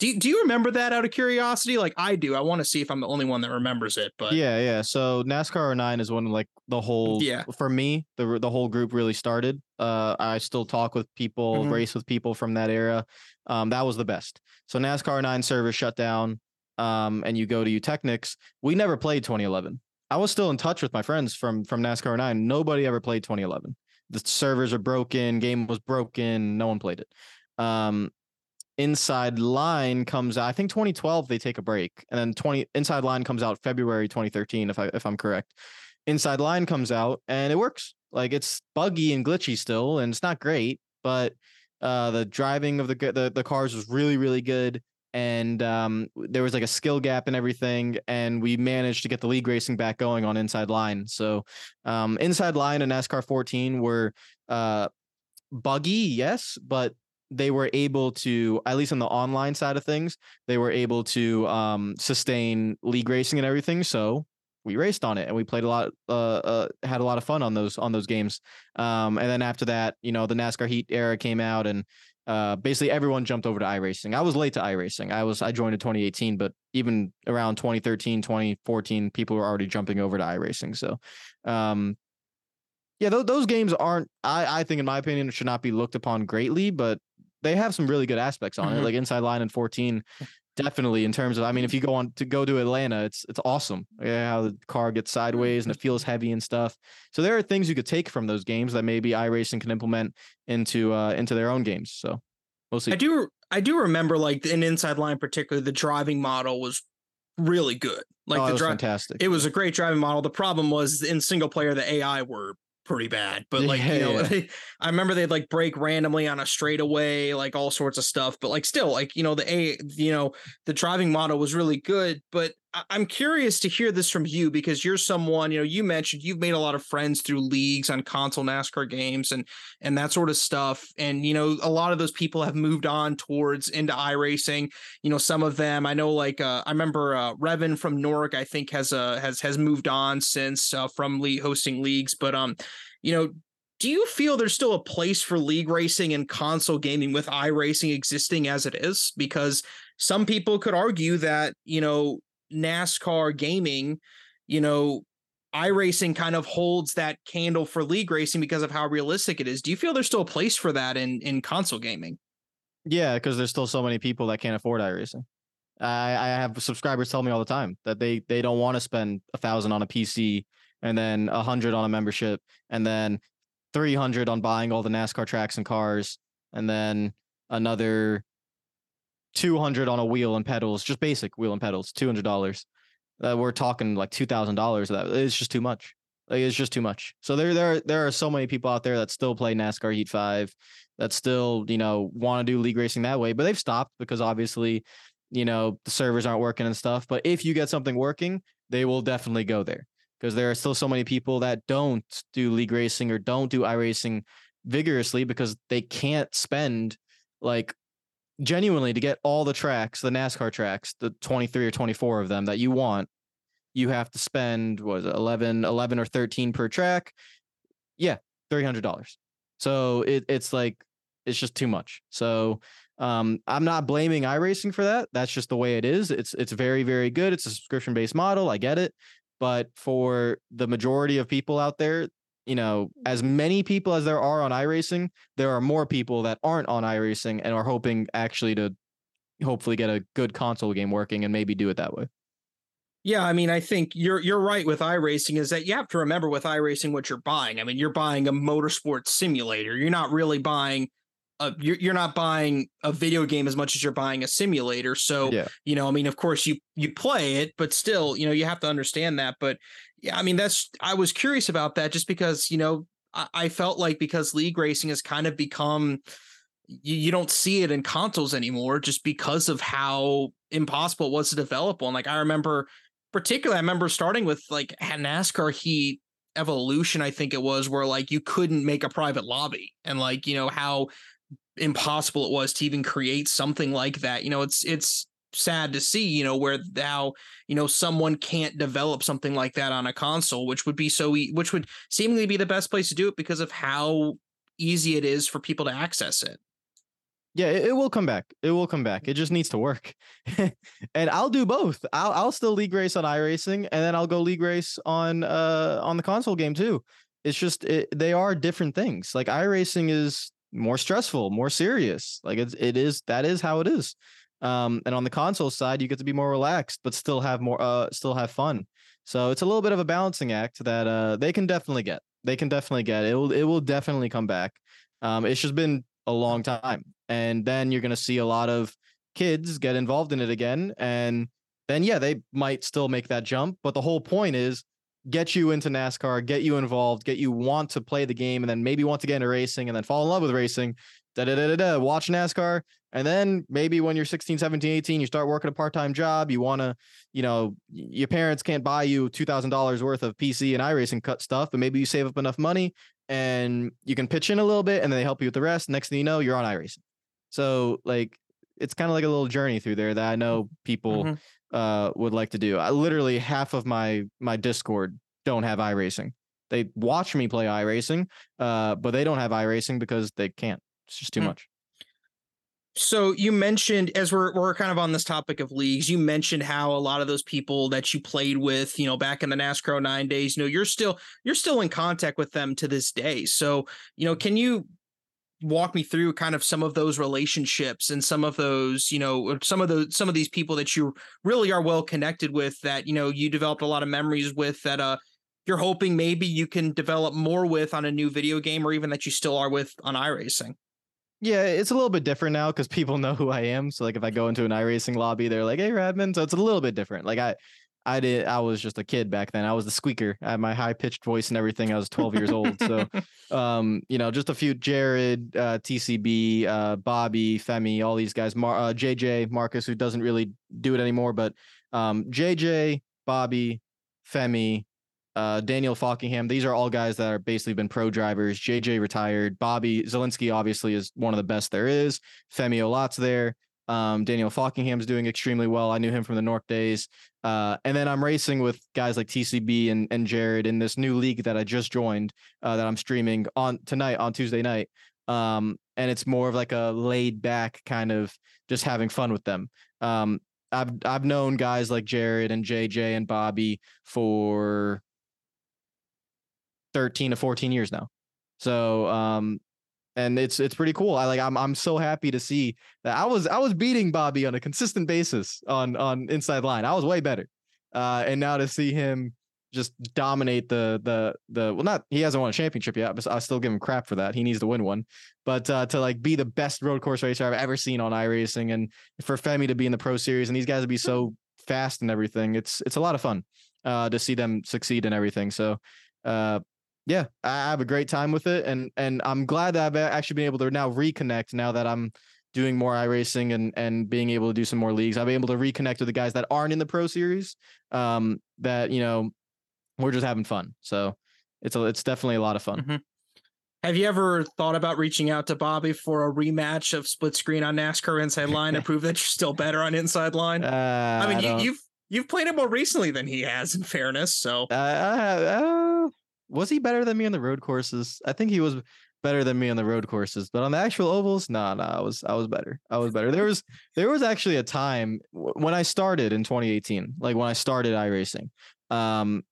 do, do you remember that out of curiosity? Like I do. I want to see if I'm the only one that remembers it. But yeah, yeah. So NASCAR 09 is when like the whole yeah for me the the whole group really started. Uh, I still talk with people, mm-hmm. race with people from that era. Um, that was the best. So NASCAR 09 service shut down. Um, and you go to Eutechnyx. We never played 2011. I was still in touch with my friends from from NASCAR 09. Nobody ever played 2011. The servers are broken. Game was broken. No one played it. Um, Inside Line comes out. I think 2012 they take a break, and then 20 Inside Line comes out February 2013, if I if I'm correct. Inside Line comes out and it works. Like it's buggy and glitchy still, and it's not great, but uh, the driving of the the the cars was really really good, and um, there was like a skill gap and everything, and we managed to get the league racing back going on Inside Line. So um, Inside Line and NASCAR 14 were uh, buggy, yes, but they were able to at least on the online side of things they were able to um, sustain league racing and everything so we raced on it and we played a lot uh, uh, had a lot of fun on those on those games um, and then after that you know the nascar heat era came out and uh, basically everyone jumped over to iRacing. I was late to iRacing. I was I joined in 2018, but even around 2013, 2014, people were already jumping over to iRacing. So, um, yeah, th- those games aren't. I I think, in my opinion, should not be looked upon greatly, but they have some really good aspects on mm-hmm. it. Like Inside Line and 14 Definitely, in terms of, I mean, if you go on to go to Atlanta, it's it's awesome. Yeah, how the car gets sideways and it feels heavy and stuff. So there are things you could take from those games that maybe iRacing can implement into uh into their own games. So we'll see. I do I do remember like in Inside Line, particularly the driving model was really good. Like oh, the was dri- fantastic. it was a great driving model. The problem was in single player, the AI were pretty bad. But like, you know, Yeah. I remember they'd like break randomly on a straightaway, like all sorts of stuff. But like still, like, you know, the A, you know, the driving model was really good. But I'm curious to hear this from you because you're someone, you know, you mentioned you've made a lot of friends through leagues on console NASCAR games and and that sort of stuff. And you know, a lot of those people have moved on towards into iRacing. You know, some of them I know, like uh, I remember uh, Revan from Newark, I think has uh, has has moved on since uh, from hosting leagues. But um, you know, do you feel there's still a place for league racing and console gaming with iRacing existing as it is? Because some people could argue that you know NASCAR gaming, you know, iRacing kind of holds that candle for league racing because of how realistic it is. Do you feel there's still a place for that in in console gaming? Yeah, because there's still so many people that can't afford iRacing. I I have subscribers tell me all the time that they they don't want to spend a thousand on a PC and then a hundred on a membership and then three hundred on buying all the NASCAR tracks and cars and then another two hundred on a wheel and pedals, just basic wheel and pedals, two hundred dollars. Uh, we're talking like two thousand dollars. That it's just too much. Like it's just too much. So there there there are so many people out there that still play NASCAR Heat Five that still, you know, want to do league racing that way, but they've stopped because obviously, you know, the servers aren't working and stuff. But if you get something working, they will definitely go there because there are still so many people that don't do league racing or don't do iRacing vigorously because they can't spend like genuinely to get all the tracks, the NASCAR tracks, the 23 or 24 of them that you want, you have to spend what was it, 11 11 or 13 per track. Yeah, $300. So it, it's like it's just too much. So um, I'm not blaming iRacing for that. That's just the way it is. It's it's very very good. It's a subscription based model. I get it, but for the majority of people out there, you know, as mm-hmm. many people as there are on iRacing, there are more people that aren't on iRacing and are hoping actually to hopefully get a good console game working and maybe do it that way. Yeah, I mean, I think you're you're right with iRacing is that you have to remember with iRacing what you're buying. I mean, you're buying a motorsport simulator. You're not really buying a you're you're not buying a video game as much as you're buying a simulator. So, Yeah. you know, I mean, of course you you play it, but still, you know, you have to understand that. But yeah, I mean, that's I was curious about that just because, you know, I, I felt like because league racing has kind of become you, you don't see it in consoles anymore just because of how impossible it was to develop one. Like I remember particularly I remember starting with like NASCAR Heat Evolution, I think it was, where like you couldn't make a private lobby and like, you know, how impossible it was to even create something like that. You know, it's it's sad to see, you know, where now, you know, someone can't develop something like that on a console, which would be so e- which would seemingly be the best place to do it because of how easy it is for people to access it. Yeah, it, will come back. It will come back. It just needs to work. and I'll do both. I'll I'll still league race on iRacing and then I'll go league race on uh on the console game too. It's just it, they are different things. Like iRacing is more stressful, more serious. Like it's it is that is how it is. Um and on the console side you get to be more relaxed but still have more uh still have fun. So it's a little bit of a balancing act that uh they can definitely get. They can definitely get. It will it will definitely come back. Um it's just been a long time. And then you're going to see a lot of kids get involved in it again. And then, yeah, they might still make that jump. But the whole point is get you into NASCAR, get you involved, get you want to play the game, and then maybe want to get into racing and then fall in love with racing. Da da da da da. Watch NASCAR. And then maybe when you're 16, 17, 18, you start working a part time job. You want to, you know, your parents can't buy you $2,000 worth of PC and iRacing cut stuff, but maybe you save up enough money and you can pitch in a little bit and then they help you with the rest. Next thing you know, you're on iRacing. So like it's kind of like a little journey through there that I know people Mhm. uh would like to do. I literally half of my my Discord don't have iRacing. They watch me play iRacing, uh, but they don't have iRacing because they can't. It's just too Hmm. much. So you mentioned as we're we're kind of on this topic of leagues, you mentioned how a lot of those people that you played with, you know, back in the NASCAR 9 days, you know, you're still you're still in contact with them to this day. So, you know, can you walk me through kind of some of those relationships and some of those, you know, some of those some of these people that you really are well connected with that, you know, you developed a lot of memories with that uh you're hoping maybe you can develop more with on a new video game or even that you still are with on iRacing. Yeah, it's a little bit different now because people know who I am. So like if I go into an iRacing lobby, they're like, "Hey, Radman." So it's a little bit different. Like I, I did. I was just a kid back then. I was the squeaker. I had my high pitched voice and everything. I was 12 years old. So, um, you know, just a few Jared, uh, TCB, uh, Bobby, Femi, all these guys. Mar- uh, JJ, Marcus, who doesn't really do it anymore, but um, JJ, Bobby, Femi, uh, Daniel Falkingham. These are all guys that are basically been pro drivers. JJ retired. Bobby Zalenski obviously is one of the best there is. Femi Olot's there. Um, Daniel Falkingham's doing extremely well. I knew him from the North days. Uh, and then I'm racing with guys like TCB and, and Jared in this new league that I just joined uh, that I'm streaming on tonight on Tuesday night. Um, and it's more of like a laid back kind of just having fun with them. Um, I've I've known guys like Jared and JJ and Bobby for 13 to 14 years now. So um and it's it's pretty cool. I like I'm I'm so happy to see that I was I was beating Bobby on a consistent basis on on inside line. I was way better. Uh and now to see him just dominate the the the well not he hasn't won a championship yet, but I still give him crap for that. He needs to win one. But uh to like be the best road course racer I've ever seen on iRacing and for Femi to be in the pro series and these guys to be so fast and everything, it's it's a lot of fun uh to see them succeed and everything. So uh yeah, I have a great time with it, and and I'm glad that I've actually been able to now reconnect now that I'm doing more iRacing and and being able to do some more leagues. I've been able to reconnect with the guys that aren't in the Pro Series. Um, that you know, we're just having fun. So it's a, it's definitely a lot of fun. Mm-hmm. Have you ever thought about reaching out to Bobby for a rematch of split screen on NASCAR Inside Line to prove that you're still better on Inside Line? Uh, I mean, I you, don't- you've you've played it more recently than he has, in fairness. So Uh, uh, was he better than me on the road courses? I think he was better than me on the road courses, but on the actual ovals, nah, nah, I was I was better. I was better. There was there was actually a time when I started in 2018, like when I started iRacing. Um,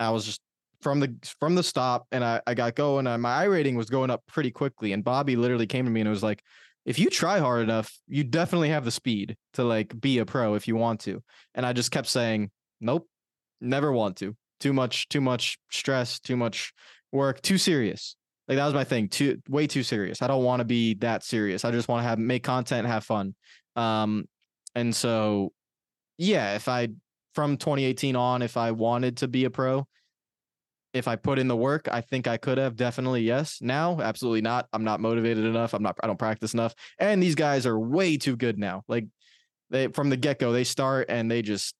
I was just from the from the stop, and I I got going, and my iRating was going up pretty quickly. And Bobby literally came to me and was like, "If you try hard enough, you definitely have the speed to like be a pro if you want to." And I just kept saying, "Nope, never want to." Too much too much stress too much work too serious. Like that was my thing too way too serious. I don't want to be that serious. I just want to have make content have fun. Um and so yeah if i from 2018 on if i wanted to be a pro if i put in the work i think i could have definitely yes. Now absolutely not. I'm not motivated enough. I'm not i don't practice enough. And these guys are way too good now. Like they from the get-go they start and they just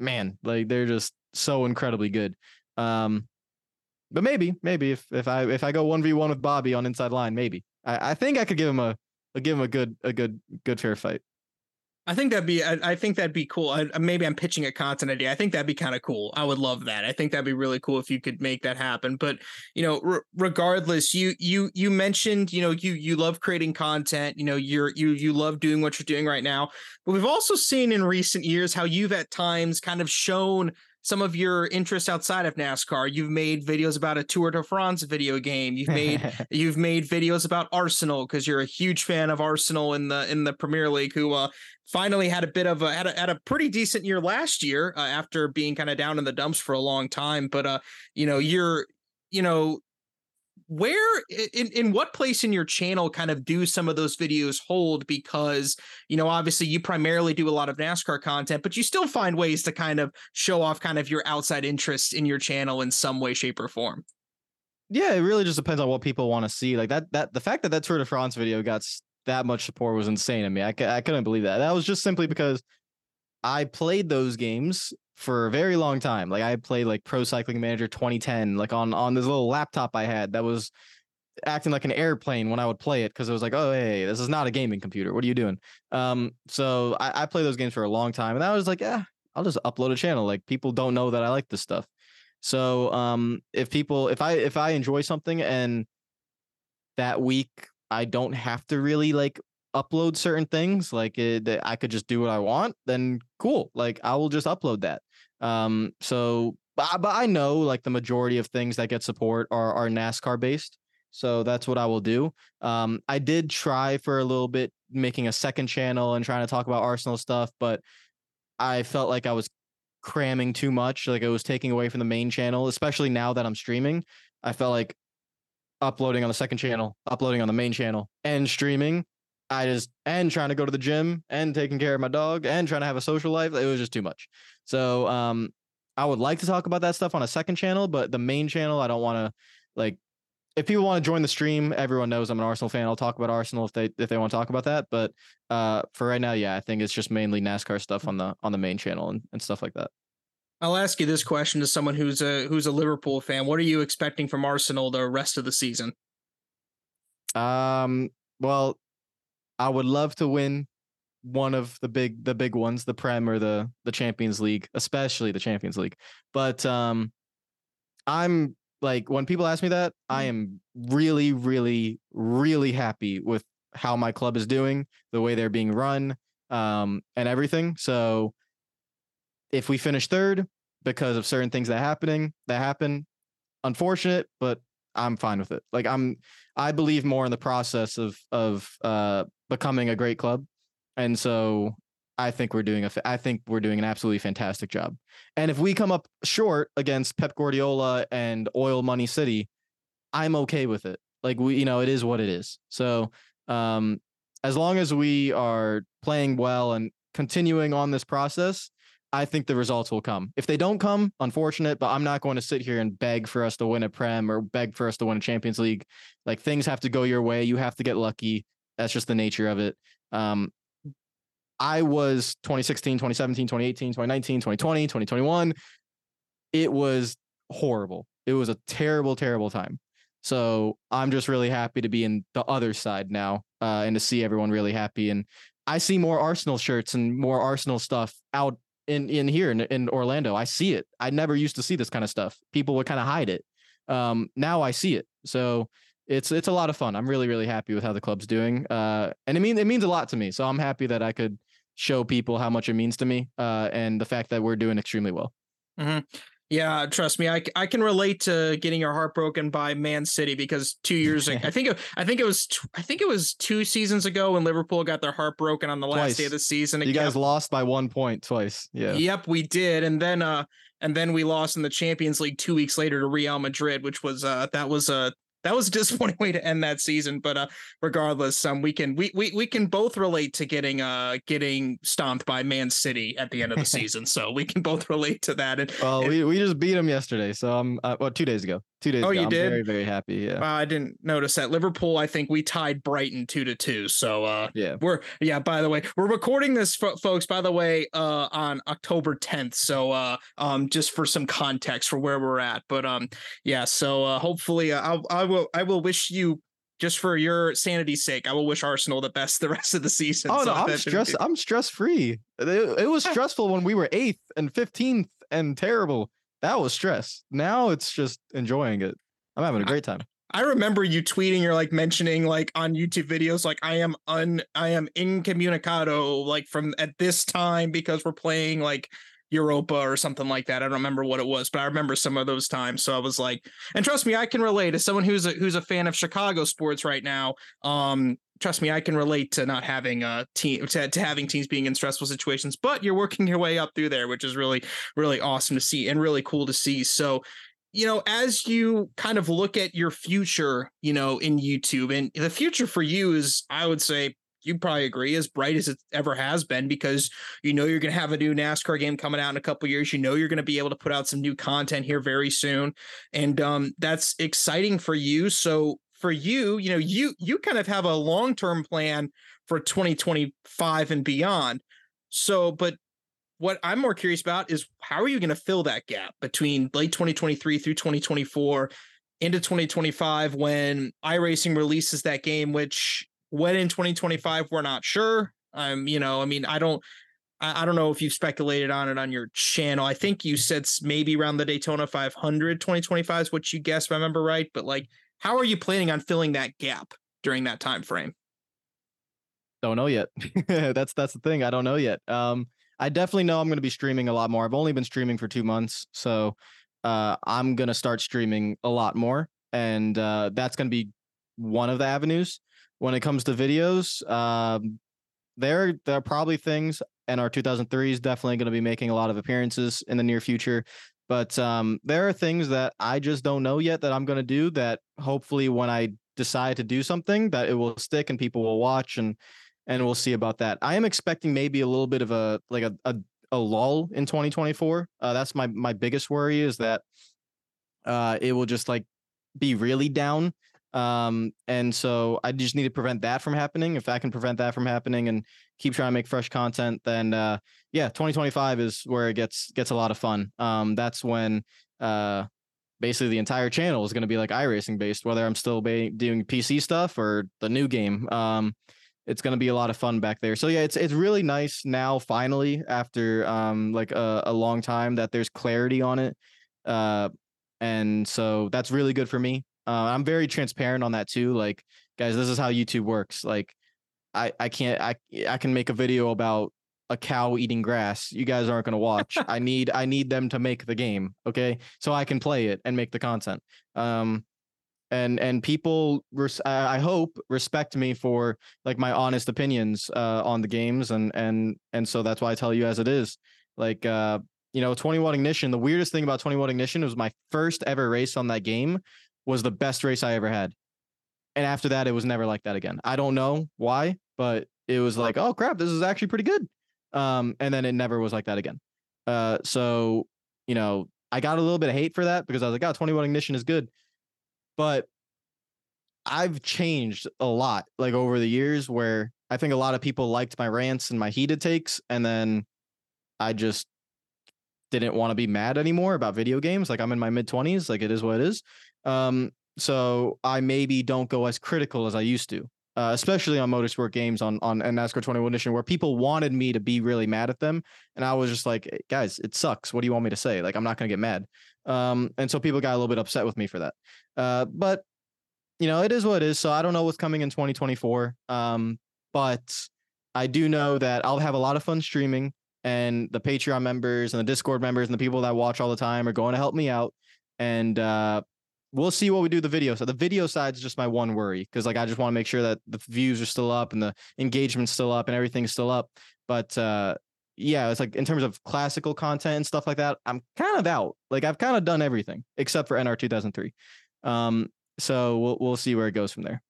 man like they're just so incredibly good um but maybe maybe if if i if i go 1v1 with bobby on inside line maybe i, I think i could give him a give him a good a good good fair fight I think that'd be I, I think that'd be cool. I, maybe I'm pitching a content idea. I think that'd be kind of cool. I would love that. I think that'd be really cool if you could make that happen. But you know, r- regardless, you you you mentioned you know you you love creating content. You know, you're you you love doing what you're doing right now. But we've also seen in recent years how you've at times kind of shown some of your interests outside of NASCAR. You've made videos about a Tour de France video game. You've made you've made videos about Arsenal because you're a huge fan of Arsenal in the in the Premier League, who uh, finally had a bit of a had a, had a pretty decent year last year uh, after being kind of down in the dumps for a long time. But uh, you know, you're you know where in in what place in your channel kind of do some of those videos hold? Because you know obviously you primarily do a lot of NASCAR content but you still find ways to kind of show off kind of your outside interests in your channel in some way shape or form. Yeah it really just depends on what people want to see. Like that that the fact that that tour de france video got that much support was insane to me. I couldn't believe that. That was just simply because i played those games for a very long time. Like i played like pro cycling manager 2010 like on on this little laptop i had that was acting like an airplane when i would play it because it was like oh hey this is not a gaming computer. What are you doing? Um so i, I played those games for a long time and i was like yeah i'll just upload a channel. Like people don't know that i like this stuff. So um if people if i if i enjoy something and that week i don't have to really like upload certain things like it, that i could just do what i want then cool like i will just upload that um so but, I- but i know like the majority of things that get support are are nascar based So that's what I will do. Um, I did try for a little bit making a second channel and trying to talk about Arsenal stuff, but I felt like I was cramming too much. Like it was taking away from the main channel, especially now that I'm streaming. I felt like uploading on the second channel, uploading on the main channel, and streaming. I just and trying to go to the gym and taking care of my dog and trying to have a social life. It was just too much. So um I would like to talk about that stuff on a second channel, but the main channel, I don't want to like if people want to join the stream, everyone knows I'm an Arsenal fan. I'll talk about Arsenal if they if they want to talk about that. But uh, for right now, yeah, I think it's just mainly NASCAR stuff on the on the main channel and, and stuff like that. I'll ask you this question to someone who's a who's a Liverpool fan. What are you expecting from Arsenal the rest of the season? Um, well, I would love to win one of the big the big ones, the Prem or the the Champions League, especially the Champions League. But um I'm like when people ask me that, I am really, really, really happy with how my club is doing, the way they're being run, um, and everything. So if we finish third because of certain things that happening that happen, unfortunate, but I'm fine with it. Like I'm I believe more in the process of of uh becoming a great club. And so I think we're doing a I think we're doing an absolutely fantastic job. And if we come up short against Pep Guardiola and Oil Money City, I'm okay with it. Like we, you know, it is what it is. So, um, as long as we are playing well and continuing on this process, I think the results will come. If they don't come, unfortunate, but I'm not going to sit here and beg for us to win a Prem or beg for us to win a Champions League. Like things have to go your way. You have to get lucky. That's just the nature of it. Um, I was 2016, 2017, 2018, 2019, 2020, 2021. It was horrible. It was a terrible, terrible time. So I'm just really happy to be in the other side now uh, and to see everyone really happy. And I see more Arsenal shirts and more Arsenal stuff out in in here in, in Orlando. I see it. I never used to see this kind of stuff. People would kind of hide it. Um, now I see it. So it's it's a lot of fun. I'm really really happy with how the club's doing. Uh, and it means it means a lot to me. So I'm happy that I could show people how much it means to me uh, and the fact that we're doing extremely well. Mm-hmm. Yeah, trust me, I, I can relate to getting your heart broken by Man City because two years ago, I think it, I think it was I think it was two seasons ago when Liverpool got their heart broken on the last twice. day of the season. You guys lost by one point twice. Yeah. Yep, we did, and then uh and then we lost in the Champions League two weeks later to Real Madrid, which was uh that was a that was a disappointing way to end that season. But uh, regardless, um, we can we, we we can both relate to getting uh getting stomped by Man City at the end of the season. So we can both relate to that. And well, we, we just beat them yesterday. So I'm uh, well two days ago. Two days. Oh, ago. you I'm did? Very very happy. Yeah. Uh, I didn't notice that. Liverpool. I think we tied Brighton two to two. So uh, yeah, we're yeah. By the way, we're recording this, folks. By the way, uh, on October 10th. So uh, um, just for some context for where we're at. But um, yeah. So uh, hopefully, uh, I I will I will wish you just for your sanity's sake, I will wish Arsenal the best the rest of the season. Oh so no, I'm stress. I'm stress free. It, it was stressful when we were eighth and fifteenth and terrible. That was stress. Now it's just enjoying it. I'm having a great time. I remember you tweeting or like mentioning like on YouTube videos like I am un I am incommunicado like from at this time because we're playing like Europa or something like that. I don't remember what it was, but I remember some of those times. So I was like, and trust me, I can relate as someone who's a who's a fan of Chicago sports right now. Um, trust me, I can relate to not having a team to, to having teams being in stressful situations, but you're working your way up through there, which is really, really awesome to see and really cool to see. So you know, as you kind of look at your future, you know, in YouTube, and the future for you is, I would say, you probably agree, as bright as it ever has been because you know you're going to have a new NASCAR game coming out in a couple years. You know you're going to be able to put out some new content here very soon, and um, that's exciting for you. So for you, you know, you you kind of have a long term plan for 2025 and beyond. So, but what I'm more curious about is how are you going to fill that gap between late 2023 through 2024 into 2025 when iRacing releases that game, which when in 2025 we're not sure. Um, you know, I mean, I don't. I, don't know if you've speculated on it on your channel. I think you said maybe around the Daytona 500 2025 is what you guessed, if I remember right. But like, how are you planning on filling that gap during that time frame? Don't know yet. that's that's the thing. I don't know yet. Um, I definitely know I'm going to be streaming a lot more. I've only been streaming for two months, so uh, I'm going to start streaming a lot more, and uh, that's going to be one of the avenues. When it comes to videos, um, there there are probably things, and NR 2003 is definitely going to be making a lot of appearances in the near future. But um, there are things that I just don't know yet that I'm going to do. That hopefully, when I decide to do something, that it will stick and people will watch and and we'll see about that. I am expecting maybe a little bit of a like a a, a lull in 2024. Uh, that's my my biggest worry is that uh, it will just like be really down. Um, and so I just need to prevent that from happening. If I can prevent that from happening and keep trying to make fresh content, then uh, yeah, 2025 is where it gets gets a lot of fun. Um, that's when uh, basically the entire channel is going to be like iRacing based, whether I'm still ba- doing PC stuff or the new game. Um, it's going to be a lot of fun back there. So yeah, it's it's really nice now finally after um like a, a long time that there's clarity on it. Uh and so that's really good for me. Uh, I'm very transparent on that too. Like guys, this is how YouTube works. Like I I can't I I can make a video about a cow eating grass. You guys aren't going to watch. I need I need them to make the game, okay? So I can play it and make the content. Um and and people res- I hope respect me for like my honest opinions uh, on the games and and and so that's why I tell you as it is like uh you know 21 Ignition the weirdest thing about 21 Ignition was my first ever race on that game was the best race I ever had. And after that it was never like that again. I don't know why but it was like oh crap this is actually pretty good. Um and then it never was like that again. Uh so you know I got a little bit of hate for that because I was like oh 21 Ignition is good. But I've changed a lot like over the years where I think a lot of people liked my rants and my heated takes and then I just didn't want to be mad anymore about video games. Like I'm in my mid 20s like it is what it is um so I maybe don't go as critical as I used to uh, especially on motorsport games on on NASCAR 21 Ignition where people wanted me to be really mad at them and I was just like guys it sucks what do you want me to say like I'm not to get mad um and so people got a little bit upset with me for that uh but you know, it is what it is. So I don't know what's coming in 2024. Um, but I do know that I'll have a lot of fun streaming and the Patreon members and the Discord members and the people that watch all the time are going to help me out. And uh, we'll see what we do the video. So the video side is just my one worry because like I just want to make sure that the views are still up and the engagement's still up and everything's still up. But uh, yeah, it's like in terms of classical content and stuff like that, I'm kind of out. Like I've kind of done everything except for NR 2003. Um, so we'll we'll see where it goes from there.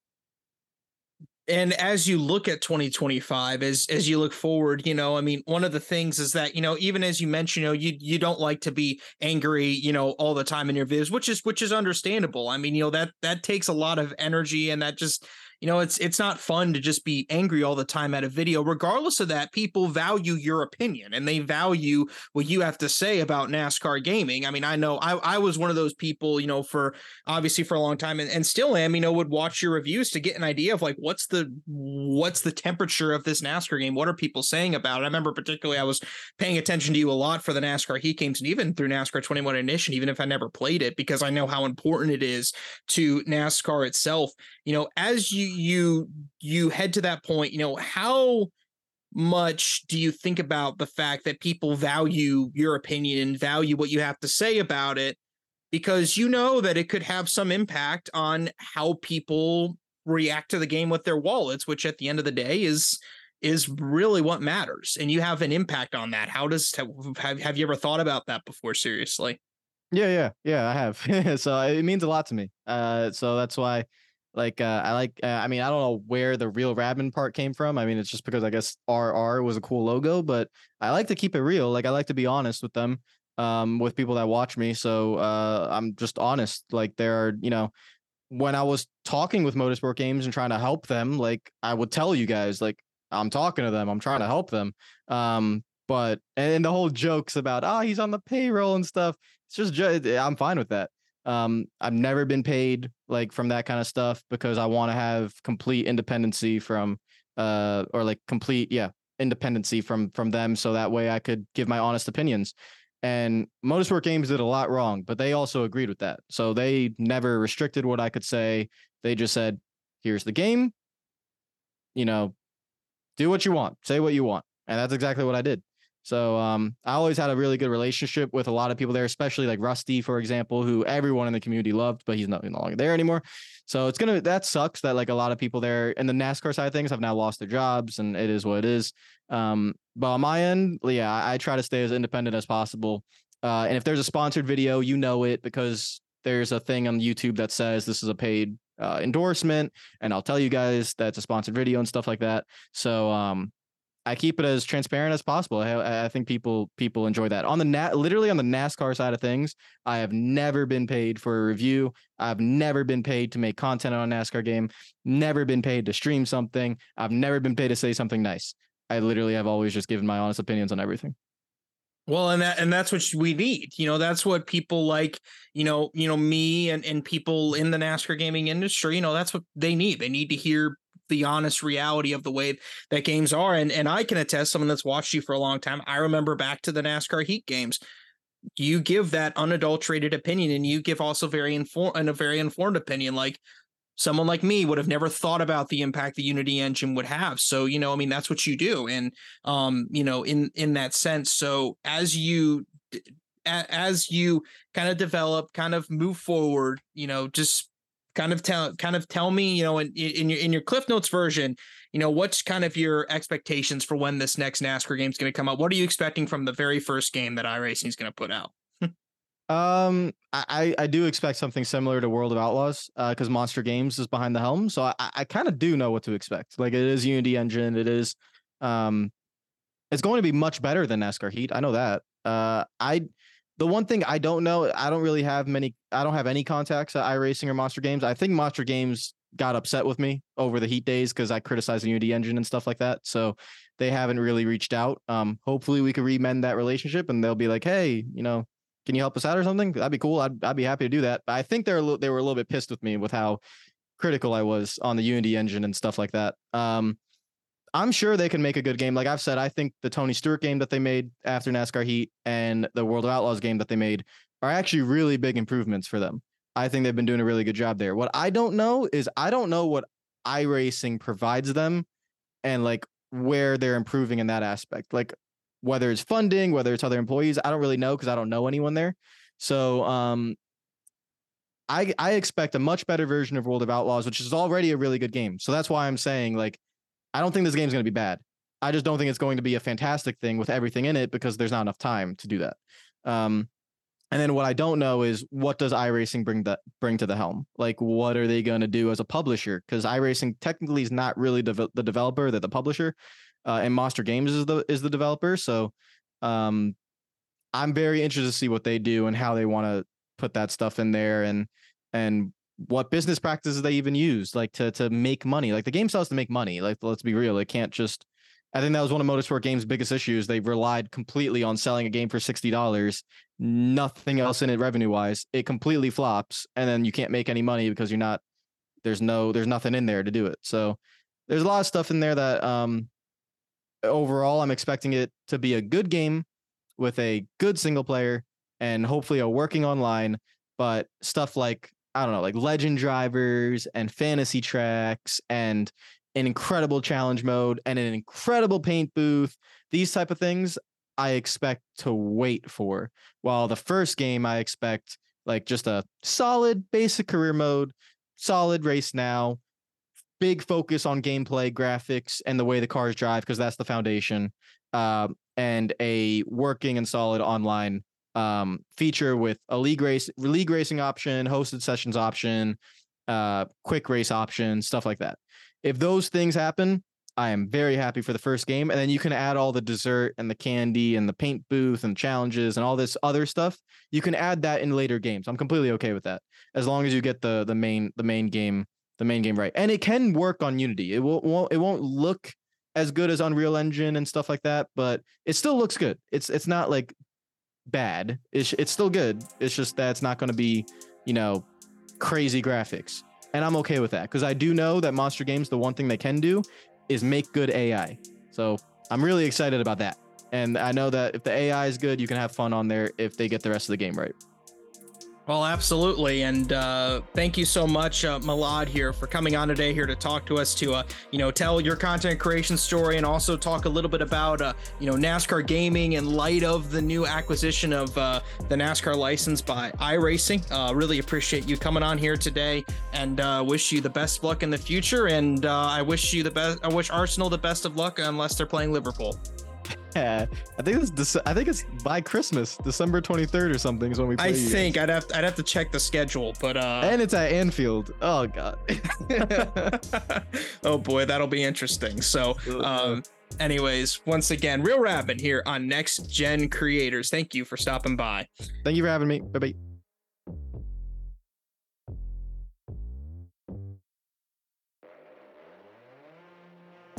And as you look at 2025, as as you look forward, you know, I mean, one of the things is that you know, even as you mentioned, you know, you you don't like to be angry, you know, all the time in your videos, which is which is understandable. I mean, you know, that that takes a lot of energy, and that just you know it's it's not fun to just be angry all the time at a video. Regardless of that people value your opinion and they value what you have to say about nascar gaming. I mean i know i, I was one of those people you know for obviously for a long time and, and still am you know would watch your reviews to get an idea of like what's the what's the temperature of this nascar game? What are people saying about it? I remember particularly i was paying attention to you a lot for the nascar heat games and even through nascar 21 Ignition even if i never played it because i know how important it is to nascar itself you know as you you you head to that point you know how much do you think about the fact that people value your opinion and value what you have to say about it? Because you know that it could have some impact on how people react to the game with their wallets which at the end of the day is is really what matters and you have an impact on that. How does have, have you ever thought about that before seriously? Yeah yeah yeah i have. So it means a lot to me uh so that's why like uh, I like. Uh, I mean, I don't know where the real Radman part came from. I mean, it's just because I guess RR was a cool logo, but I like to keep it real. Like I like to be honest with them, um, with people that watch me. So uh, I'm just honest. Like there are, you know, when I was talking with Motorsport Games and trying to help them, like I would tell you guys, like I'm talking to them, I'm trying to help them. Um, but and the whole jokes about oh he's on the payroll and stuff. It's just I'm fine with that. Um, I've never been paid like from that kind of stuff because I want to have complete independency from uh or like complete yeah independency from from them so that way I could give my honest opinions. And Motorsport Games did a lot wrong, but they also agreed with that. So they never restricted what I could say. They just said, "Here's the game. You know, do what you want, say what you want." And that's exactly what I did. So um, I always had a really good relationship with a lot of people there, especially like Rusty, for example, who everyone in the community loved, but he's not no longer there anymore. So it's gonna that sucks that like a lot of people there in the NASCAR side of things have now lost their jobs, and it is what it is. Um, but on my end, yeah, I, I try to stay as independent as possible. Uh, and if there's a sponsored video, you know it because there's a thing on YouTube that says this is a paid uh, endorsement, and I'll tell you guys that's a sponsored video and stuff like that. So um, I keep it as transparent as possible. I, I think people people enjoy that. On the nat, literally on the NASCAR side of things, I have never been paid for a review. I've never been paid to make content on a NASCAR game. Never been paid to stream something. I've never been paid to say something nice. I literally have always just given my honest opinions on everything. Well, and that and that's what we need. You know, that's what people like, you know, you know, me and, and people in the NASCAR gaming industry, you know, that's what they need. They need to hear the honest reality of the way that games are. And and I can attest, someone that's watched you for a long time. I remember back to the NASCAR Heat games. You give that unadulterated opinion, and you give also very informed and a very informed opinion. Like someone like me would have never thought about the impact the unity engine would have so you know i mean that's what you do and um you know in in that sense so as you as you kind of develop kind of move forward you know just kind of tell kind of tell me you know in, in your in your cliff notes version you know what's kind of your expectations for when this next nascar game is going to come out what are you expecting from the very first game that iracing is going to put out um, I I do expect something similar to World of Outlaws, because uh, Monster Games is behind the helm, so I I kind of do know what to expect. Like it is Unity engine, it is, um, it's going to be much better than NASCAR Heat. I know that. Uh, I the one thing I don't know, I don't really have many. I don't have any contacts at iRacing or Monster Games. I think Monster Games got upset with me over the Heat days because I criticized the Unity engine and stuff like that. So they haven't really reached out. Um, hopefully we can remend that relationship and they'll be like, hey, you know, can you help us out or something? That'd be cool. I'd, I'd be happy to do that. But I think they're they were a little bit pissed with me with how critical I was on the Unity engine and stuff like that. Um, I'm sure they can make a good game. Like I've said, I think the Tony Stewart game that they made after NASCAR Heat and the World of Outlaws game that they made are actually really big improvements for them. I think they've been doing a really good job there. What I don't know is I don't know what iRacing provides them and like where they're improving in that aspect. Like whether it's funding, whether it's other employees, I don't really know because I don't know anyone there. So um, I I expect a much better version of World of Outlaws, which is already a really good game. So that's why I'm saying like I don't think this game's going to be bad. I just don't think it's going to be a fantastic thing with everything in it because there's not enough time to do that. Um, and then what I don't know is what does iRacing bring that bring to the helm? Like, what are they going to do as a publisher? Because iRacing technically is not really the, the developer; they're the publisher uh, and Monster Games is the is the developer. So um, I'm very interested to see what they do and how they want to put that stuff in there and and what business practices they even use like to to make money. Like the game sells to make money. Like let's be real, it can't just. I think that was one of Motorsport Games' biggest issues. They relied completely on selling a game for sixty dollars, nothing else in it revenue wise. It completely flops, and then you can't make any money because you're not. There's no. There's nothing in there to do it. So there's a lot of stuff in there that um overall, I'm expecting it to be a good game with a good single player and hopefully a working online. But stuff like, I don't know, like legend drivers and fantasy tracks and an incredible challenge mode and an incredible paint booth, these type of things I expect to wait for. While the first game, I expect like just a solid basic career mode, solid race now, big focus on gameplay, graphics, and the way the cars drive because that's the foundation. Um, and a working and solid online um, feature with a league race, league racing option, hosted sessions option, uh, quick race option, stuff like that. If those things happen, I am very happy for the first game. And then you can add all the dessert and the candy and the paint booth and challenges and all this other stuff. You can add that in later games. I'm completely okay with that. As long as you get the the main the main game the main game right, and it can work on Unity. It won't, won't it won't look as good as Unreal Engine and stuff like that, but it still looks good. It's it's not like bad. It's it's still good. It's just that it's not going to be, you know, crazy graphics. And I'm okay with that because I do know that Monster Games, the one thing they can do is make good AI. So I'm really excited about that. And I know that if the AI is good, you can have fun on there if they get the rest of the game right. Well, absolutely, and uh, thank you so much, uh, Milad, here for coming on today here to talk to us to, uh, you know, tell your content creation story and also talk a little bit about, uh, you know, NASCAR gaming in light of the new acquisition of uh, the NASCAR license by iRacing. Uh, really appreciate you coming on here today, and uh, wish you the best luck in the future. And uh, I wish you the best. I wish Arsenal the best of luck unless they're playing Liverpool. Yeah, I think it's Dece- I think it's by Christmas, December 23rd or something is when we play. I you think guys. I'd have I'd have to check the schedule, but uh, and it's at Anfield. Oh god. oh boy, that'll be interesting. So, um, anyways, once again, RealRadman here on Next Gen Creators. Thank you for stopping by. Thank you for having me. Bye bye.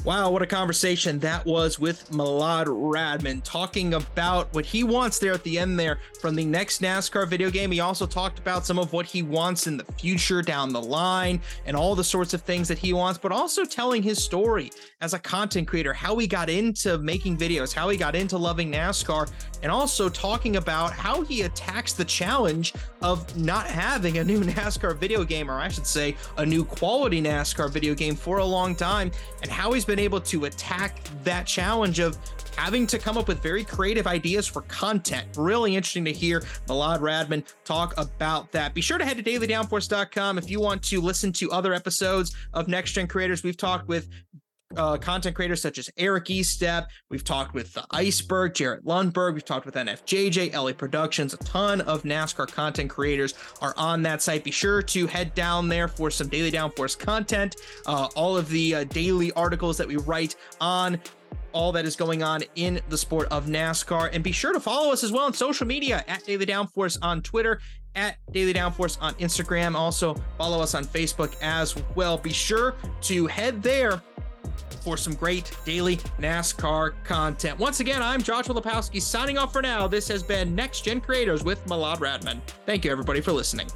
Wow, what a conversation that was with Milad Radman talking about what he wants there at the end there from the next NASCAR video game. He also talked about some of what he wants in the future down the line and all the sorts of things that he wants, but also telling his story as a content creator, how he got into making videos, how he got into loving NASCAR, and also talking about how he attacks the challenge of not having a new NASCAR video game, or I should say, a new quality NASCAR video game for a long time, and how he's been able to attack that challenge of having to come up with very creative ideas for content. Really interesting to hear Milad Radman talk about that. Be sure to head to dailydownforce.com if you want to listen to other episodes of Next Gen Creators. We've talked with uh, content creators such as Eric Estepp. We've talked with the Iceberg, Jarrett Lundberg. We've talked with NFJJ, LA Productions. A ton of NASCAR content creators are on that site. Be sure to head down there for some daily downforce content. Uh, all of the uh, daily articles that we write on all that is going on in the sport of NASCAR. And be sure to follow us as well on social media at Daily Downforce on Twitter, at Daily Downforce on Instagram. Also, follow us on Facebook as well. Be sure to head there for some great daily NASCAR content. Once again, I'm Joshua Lepowski signing off for now. This has been Next Gen Creators with Milad Radman. Thank you, everybody, for listening.